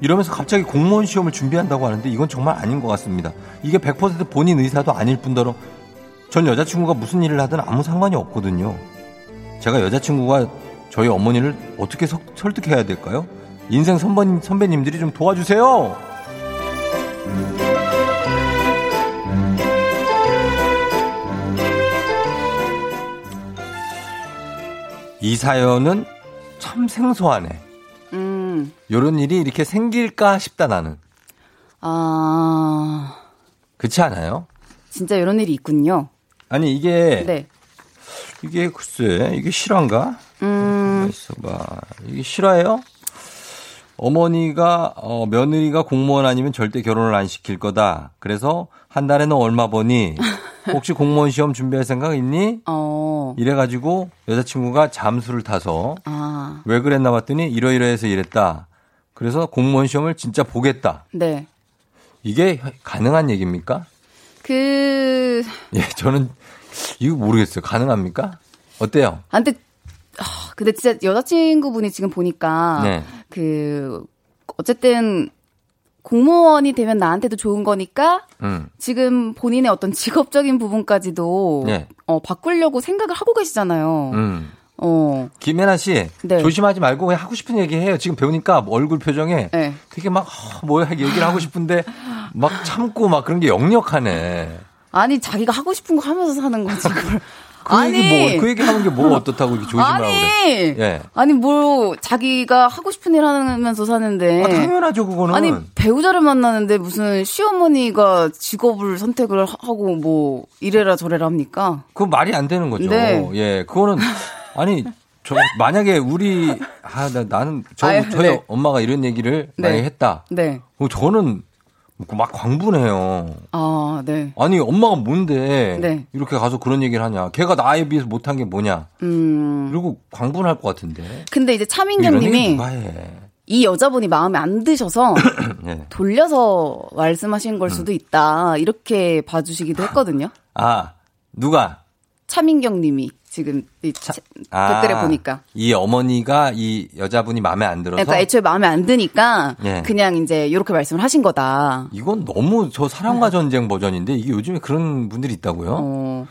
이러면서 갑자기 공무원 시험을 준비한다고 하는데 이건 정말 아닌 것 같습니다. 이게 100% 본인 의사도 아닐 뿐더러 전 여자친구가 무슨 일을 하든 아무 상관이 없거든요. 제가 여자친구가 저희 어머니를 어떻게 서- 설득해야 될까요? 인생 선배, 선배님들이 좀 도와주세요! 이 사연은 참 생소하네. 음, 요런 일이 이렇게 생길까 싶다 나는. 아, 그렇지 않아요? 진짜 이런 일이 있군요. 아니 이게 네. 이게 글쎄 이게 실화인가? 음, 있어봐. 이게 실화예요? 어머니가 어, 며느리가 공무원 아니면 절대 결혼을 안 시킬 거다. 그래서 한 달에 너 얼마 버니? 혹시 공무원 시험 준비할 생각 있니? 어, 이래가지고 여자친구가 잠수를 타서 아, 왜 그랬나 봤더니 이러이러해서 이랬다. 그래서 공무원 시험을 진짜 보겠다. 네. 이게 가능한 얘기입니까? 그, 예, 저는 이거 모르겠어요. 가능합니까? 어때요? 아, 근데, 아, 근데 진짜 여자친구분이 지금 보니까, 네. 그, 어쨌든, 공무원이 되면 나한테도 좋은 거니까, 음. 지금 본인의 어떤 직업적인 부분까지도, 네. 어, 바꾸려고 생각을 하고 계시잖아요. 음. 어, 김혜나 씨, 네. 조심하지 말고 그냥 하고 싶은 얘기 해요. 지금 배우니까 얼굴 표정에 네. 되게 막 어, 뭐야 얘기를 하고 싶은데 막 참고 막 그런 게 역력하네. 아니, 자기가 하고 싶은 거 하면서 사는 거지, 그걸. 그 아니. 얘기 뭐, 그 얘기 하는 게 뭐 어떻다고 이렇게 조심하라고 아니, 그래. 예. 아니 뭐 자기가 하고 싶은 일 하면서 사는데 아, 당연하죠, 그거는. 아니 배우자를 만나는데 무슨 시어머니가 직업을 선택을 하고 뭐 이래라 저래라 합니까? 그건 말이 안 되는 거죠. 네. 예, 그거는 아니 저 만약에 우리 아 나, 나는 저 아유, 저희 네. 엄마가 이런 얘기를 네. 많이 했다. 네. 그럼 저는 막 광분해요. 아, 네. 아니 엄마가 뭔데 네. 이렇게 가서 그런 얘기를 하냐? 걔가 나에 비해서 못한 게 뭐냐? 음. 그리고 광분할 것 같은데. 근데 이제 차민경 님이 누가 해? 이 여자분이 마음에 안 드셔서 네. 돌려서 말씀하신 걸 수도 있다 이렇게 봐주시기도 했거든요. 아 누가? 차민경 님이 지금 이 차- 아, 댓글에 보니까. 이 어머니가 이 여자분이 마음에 안 들어서 그러니까 애초에 마음에 안 드니까 예. 그냥 이제 이렇게 말씀을 하신 거다. 이건 너무 저 사랑과 전쟁 버전인데 이게 요즘에 그런 분들이 있다고요? 어.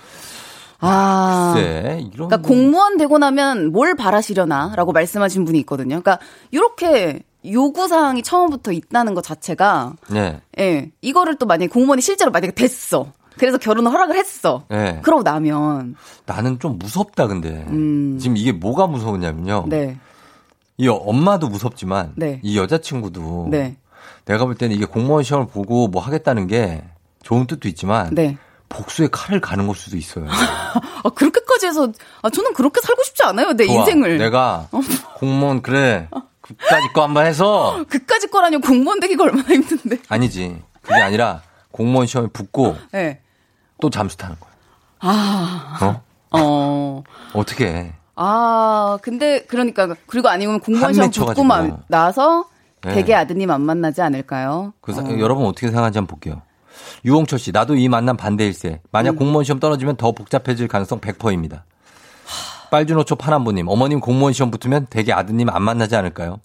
아. 글쎄, 이런 그러니까 공무원 되고 나면 뭘 바라시려나라고 말씀하신 분이 있거든요. 그러니까 이렇게 요구 사항이 처음부터 있다는 것 자체가 네. 예. 이거를 또 만약에 공무원이 실제로 만약에 됐어. 그래서 결혼을 허락을 했어. 네. 그러고 나면 나는 좀 무섭다 근데 음. 지금 이게 뭐가 무서우냐면요. 네. 이 엄마도 무섭지만 네. 이 여자친구도 네. 내가 볼 때는 이게 공무원 시험을 보고 뭐 하겠다는 게 좋은 뜻도 있지만 네. 복수의 칼을 가는 걸 수도 있어요. 아, 그렇게까지 해서, 아, 저는 그렇게 살고 싶지 않아요, 내 좋아. 인생을. 어. 내가 공무원 그래 그까지 거 한번 해서 그까지 거라뇨, 공무원 되기가 얼마나 힘든데. 아니지 그게 아니라 공무원 시험에 붙고 네. 또 잠수 타는 거야. 아, 어? 어. 어떻게 해? 아, 근데, 그러니까, 그리고 아니면 공무원 시험. 붙고 마- 나서 네. 대개 아드님 안 만나지 않을까요? 그 사- 여러분 어떻게 생각하는지 한번 볼게요. 유홍철 씨, 나도 이 만남 반대일세. 만약 음. 공무원 시험 떨어지면 더 복잡해질 가능성 100%입니다. 빨주노초 파남보님, 어머님 공무원 시험 붙으면 대개 아드님 안 만나지 않을까요?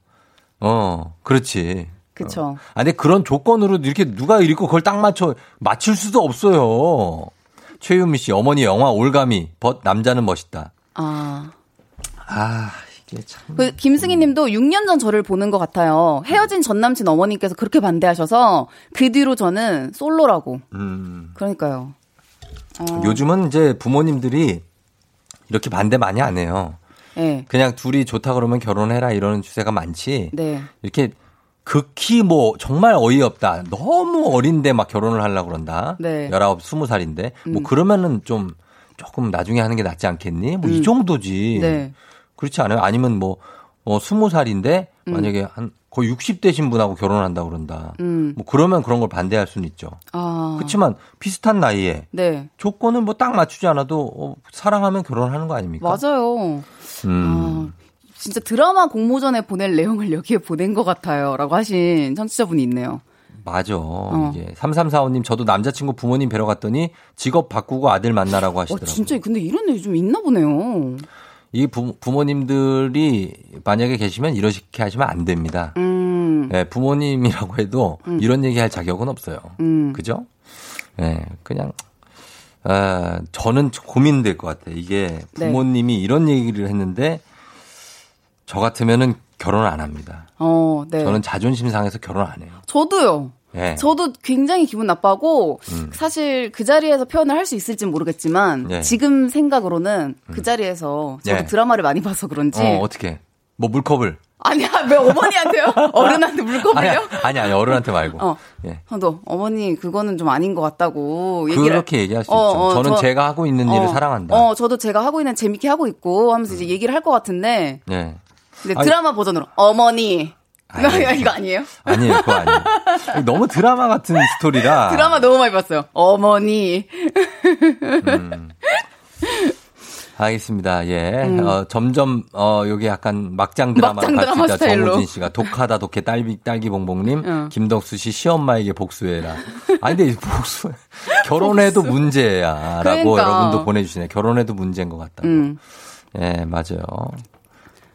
어, 그렇지. 그쵸. 아, 근데 그런 조건으로 이렇게 누가 읽고 그걸 딱 맞춰, 맞출 수도 없어요. 최유미 씨, 어머니 영화 올가미, 벗, 남자는 멋있다. 아. 아, 이게 참. 그 김승희 님도 6년 전 저를 보는 것 같아요. 헤어진 전 남친 어머니께서 그렇게 반대하셔서 그 뒤로 저는 솔로라고. 음. 그러니까요. 어, 요즘은 이제 부모님들이 이렇게 반대 많이 안 해요. 네. 그냥 둘이 좋다 그러면 결혼해라 이러는 추세가 많지. 네. 이렇게 극히 뭐 정말 어이없다. 너무 어린데 막 결혼을 하려고 그런다. 네. 19, 20살인데. 뭐 음. 그러면은 좀 조금 나중에 하는 게 낫지 않겠니? 뭐이 음. 정도지. 네. 그렇지 않아요? 아니면 뭐, 어, 20살인데 음. 만약에 한 거의 60대 신분하고 결혼한다고 그런다. 음. 뭐 그러면 그런 걸 반대할 수는 있죠. 아. 그렇지만 비슷한 나이에 네. 조건은 뭐 딱 맞추지 않아도 어, 사랑하면 결혼하는 거 아닙니까? 맞아요. 음. 진짜 드라마 공모전에 보낼 내용을 여기에 보낸 것 같아요. 라고 하신 청취자분이 있네요. 맞아. 이게 3345님 저도 남자친구 부모님 뵈러 갔더니 직업 바꾸고 아들 만나라고 어, 하시더라고요. 진짜 근데 이런 일이 좀 있나 보네요. 이 부, 부모님들이 만약에 계시면 이렇게 하시면 안 됩니다. 음. 네, 부모님이라고 해도 이런 얘기 할 자격은 없어요. 음. 그죠? 네, 그냥 아, 저는 고민될 것 같아요. 이게 네. 부모님이 이런 얘기를 했는데 저 같으면은 결혼 안 합니다. 어, 네. 저는 자존심 상해서 결혼 안 해요. 저도요. 네. 저도 굉장히 기분 나빠하고 음. 사실 그 자리에서 표현을 할 수 있을진 모르겠지만 네. 지금 생각으로는 그 자리에서 저도 네. 드라마를 많이 봐서 그런지 어, 어떻게? 뭐 물컵을? 아니야 왜 어머니한테요? 어른한테 물컵을요? 아니, 아니, 어른한테 말고. 어. 예. 너 어머니 그거는 좀 아닌 것 같다고 얘기를 그렇게 얘기할 수 어, 있죠. 어, 저는 저- 제가 하고 있는 일을 어, 사랑한다. 어, 저도 제가 하고 있는 재밌게 하고 있고 하면서 이제 얘기를 할 것 같은데 네. 아니- 드라마 버전으로 어머니 아니. 이거 아니에요? 아니에요, 그거 아니에요. 너무 드라마 같은 스토리라. 드라마 너무 많이 봤어요. 어머니. 음. 알겠습니다. 예. 어, 점점, 어, 여기 약간 막장 음. 드라마. 스타일로. 정우진 씨가. 독하다, 독해, 딸기, 딸기 봉봉님. 응. 김덕수 씨, 시엄마에게 복수해라. 아니, 근데 복수, 결혼해도 문제야. 라고 그러니까. 여러분도 보내주시네. 결혼해도 문제인 것 같다고. 음. 예, 맞아요.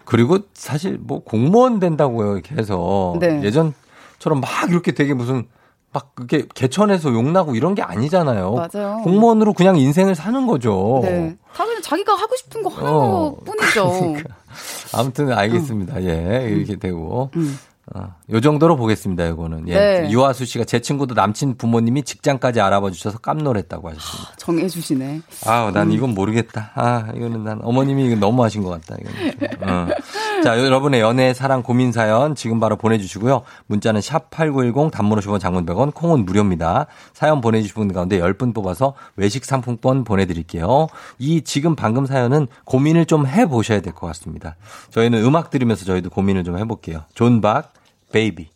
그리고 사실 뭐 공무원 된다고요, 이렇게 해서. 네. 예전처럼 막 이렇게 되게 무슨 막 그게 개천에서 욕나고 이런 게 아니잖아요. 맞아요. 공무원으로 그냥 인생을 사는 거죠. 네. 다 그냥 자기가 하고 싶은 거 하는 어, 거 뿐이죠. 그러니까. 아무튼 알겠습니다. 예, 이렇게 되고. 음. 어, 요 정도로 보겠습니다, 이거는. 예. 네. 유아수 씨가 제 친구도 남친 부모님이 직장까지 알아봐 주셔서 깜놀했다고 하셨습니다. 정해주시네. 아우, 음. 난 이건 모르겠다. 아, 이거는 난 어머님이 이건 너무 하신 것 같다. 이거는 좀. 어. 자, 여러분의 연애, 사랑, 고민 사연 지금 바로 보내주시고요. 문자는 샵 8910 단문 50원 장문 100원 콩은 무료입니다. 사연 보내주신 분 가운데 10분 뽑아서 외식 상품권 보내드릴게요. 이 지금 방금 사연은 고민을 좀 해보셔야 될 것 같습니다. 저희는 음악 들으면서 저희도 고민을 좀 해볼게요. 존박, 베이비.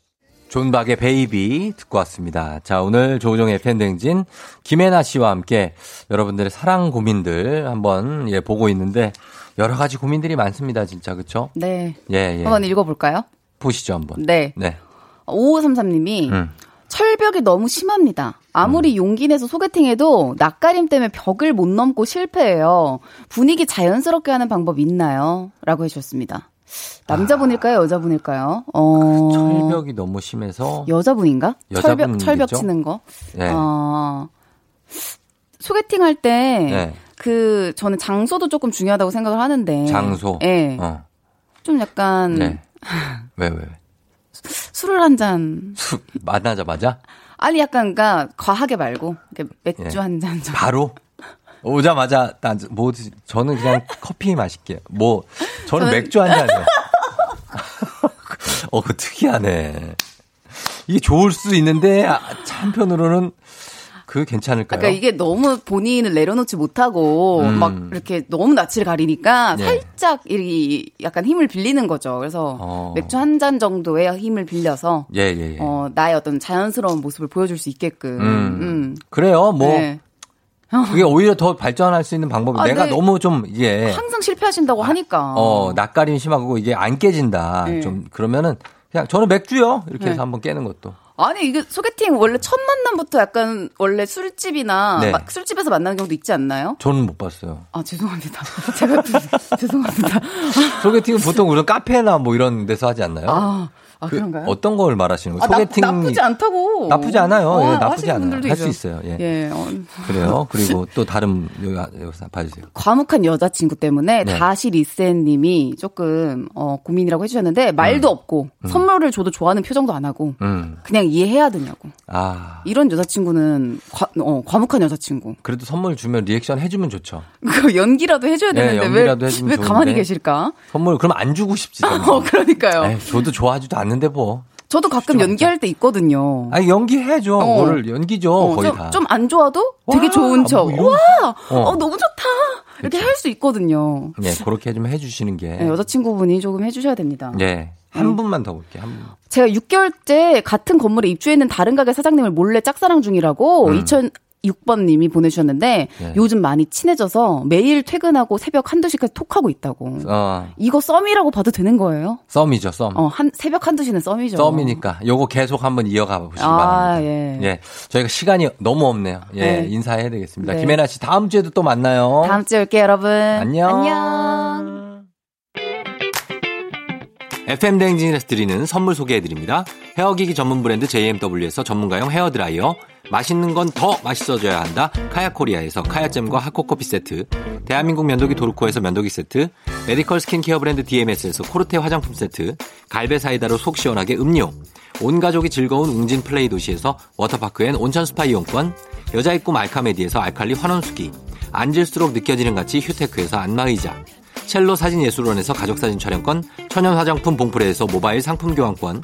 존 박의 베이비 듣고 왔습니다. 자, 오늘 조우종의 FM 대행진 김혜나 씨와 함께 여러분들의 사랑 고민들 한번 예, 보고 있는데 여러 가지 고민들이 많습니다. 진짜. 그쵸? 네. 예, 예. 한번 읽어 볼까요? 보시죠, 한번. 네. 네. 5533님이 음. 철벽이 너무 심합니다. 아무리 용기 내서 소개팅해도 낯가림 때문에 벽을 못 넘고 실패해요. 분위기 자연스럽게 하는 방법 있나요? 라고 해주셨습니다. 남자분일까요? 여자분일까요? 어. 철벽이 너무 심해서 여자분인가? 철벽, 철벽 치는 거? 네. 어. 소개팅 할 때, 네. 그, 저는 장소도 조금 중요하다고 생각을 하는데. 장소. 예. 어. 좀 약간, 네. 왜, 왜, 왜? 술을 한 잔. 수, 만나자마자? 아니, 약간, 그니까, 과하게 말고, 맥주 예. 한 잔. 바로? 오자마자, 난, 뭐, 저는 그냥 커피 마실게요. 뭐, 저는 저는- 맥주 한 잔이요. 어, 그 특이하네. 이게 좋을 수 있는데 아, 차 한편으로는 그 괜찮을까요? 그러니까 이게 너무 본인을 내려놓지 못하고 음. 막 이렇게 너무 낯을 가리니까 네. 살짝 이 약간 힘을 빌리는 거죠. 그래서 어. 맥주 한 잔 정도의 힘을 빌려서 예, 예, 예. 어, 나의 어떤 자연스러운 모습을 보여줄 수 있게끔. 음. 음. 그래요. 뭐 네. 그게 오히려 더 발전할 수 있는 방법이 아, 내가 네. 너무 좀 이게 항상 실패하신다고 하니까. 어, 낯가림 심하고 이게 안 깨진다. 네. 좀 그러면은 그냥 저는 맥주요. 이렇게 네. 해서 한번 깨는 것도. 아니 이게 소개팅 원래 첫 만남부터 약간 원래 술집이나 네. 막 술집에서 만나는 경우도 있지 않나요? 저는 못 봤어요. 아 죄송합니다. 제가 죄송합니다. 소개팅은 보통 우리 카페나 뭐 이런 데서 하지 않나요? 아, 아 그 그런가요? 어떤 걸 말하시는 거예요? 아, 나, 소개팅 나쁘지 않다고. 나쁘지 않아요. 어, 예, 나쁘지 하시는 않아요. 할 수 있어요. 예. 예, 어, 그래요. 그리고 또 다른 여기 봐주세요. 과묵한 여자친구 때문에 네. 다시 리센님이 조금 어, 고민이라고 해주셨는데 말도 없고 선물을 줘도 좋아하는 표정도 안 하고 음. 그냥 이해해야 되냐고 아 이런 여자친구는 과, 어, 과묵한 여자친구 그래도 선물 주면 리액션 해주면 좋죠. 그 연기라도 해줘야 네, 되는데 연기라도 왜, 해주면 왜 가만히. 계실까? 선물 그럼 안 주고 싶지. 어 그러니까요. 에이, 저도 좋아하지도 않 는데 뭐. 저도 가끔 연기할 때 있거든요. 아니 연기해줘. 어. 뭐를 연기죠 거의 다. 좀 안 좋아도 되게 와, 좋은 척. 뭐 와, 어. 어. 너무 좋다. 이렇게 할 수 있거든요. 예, 그렇게 좀 해주시는 게. 네, 여자친구분이 조금 해주셔야 됩니다. 예. 한 분만 더 볼게요. 한 분. 제가 6개월째 같은 건물에 입주해 있는 다른 가게 사장님을 몰래 짝사랑 중이라고 음. 2006번님이 보내주셨는데 예. 요즘 많이 친해져서 매일 퇴근하고 새벽 한두 시까지 톡하고 있다고. 어, 이거 썸이라고 봐도 되는 거예요? 썸이죠, 썸. 어, 한, 새벽 한두 시는 썸이죠. 썸이니까 요거 계속 한번 이어가 보시기 아, 바랍니다. 예. 예. 저희가 시간이 너무 없네요. 예. 네. 인사해야 되겠습니다. 네. 김혜나 씨 다음 주에도 또 만나요. 다음 주에 올게요, 여러분. 안녕. 안녕. FM 대행진에서 드리는 선물 소개해 드립니다. 헤어기기 전문 브랜드 JMW에서 전문가용 헤어 드라이어, 맛있는 건 더 맛있어져야 한다. 카야코리아에서 카야잼과 하코커피 세트, 대한민국 면도기 도르코에서 면도기 세트, 메디컬 스킨케어 브랜드 DMS에서 코르테 화장품 세트, 갈배 사이다로 속 시원하게 음료, 온 가족이 즐거운 웅진 플레이 도시에서 워터파크 and 온천 스파 이용권, 여자의 꿈 알카메디에서 알칼리 환원수기, 앉을수록 느껴지는 가치 휴테크에서 안마의자, 첼로 사진예술원에서 가족사진 촬영권, 천연 화장품 봉프레에서 모바일 상품 교환권,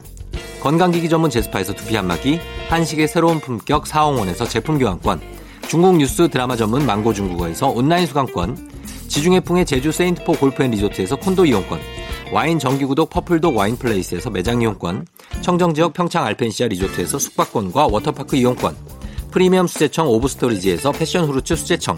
건강기기 전문 제스파에서 두피 안마기, 한식의 새로운 품격 사옹원에서 제품 교환권, 중국 뉴스 드라마 전문 망고 중국어에서 온라인 수강권, 지중해풍의 제주 세인트포 골프앤리조트에서 콘도 이용권, 와인 정기구독 퍼플독 와인플레이스에서 매장 이용권, 청정지역 평창 알펜시아 리조트에서 숙박권과 워터파크 이용권, 프리미엄 수제청 오브스토리지에서 패션 후르츠 수제청,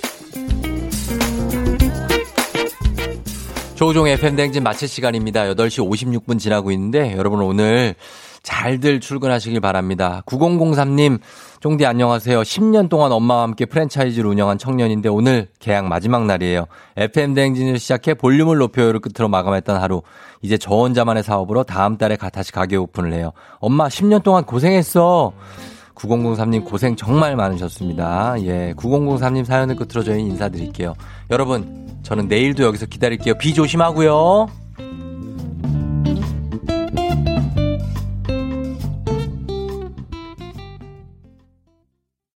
조우종의 FM대행진 마칠 시간입니다. 8시 56분 지나고 있는데 여러분 오늘 잘들 출근하시길 바랍니다. 9003님, 쫑디 안녕하세요. 10년 동안 엄마와 함께 프랜차이즈를 운영한 청년인데 오늘 계약 마지막 날이에요. FM대행진을 시작해 볼륨을 높여요를 끝으로 마감했던 하루. 이제 저 혼자만의 사업으로 다음 달에 가- 다시 가게 오픈을 해요. 엄마 10년 동안 고생했어. 9003님 고생 정말 많으셨습니다. 예, 9003님 사연을 끝으로 저희 인사드릴게요. 여러분, 저는 내일도 여기서 기다릴게요. 비 조심하고요.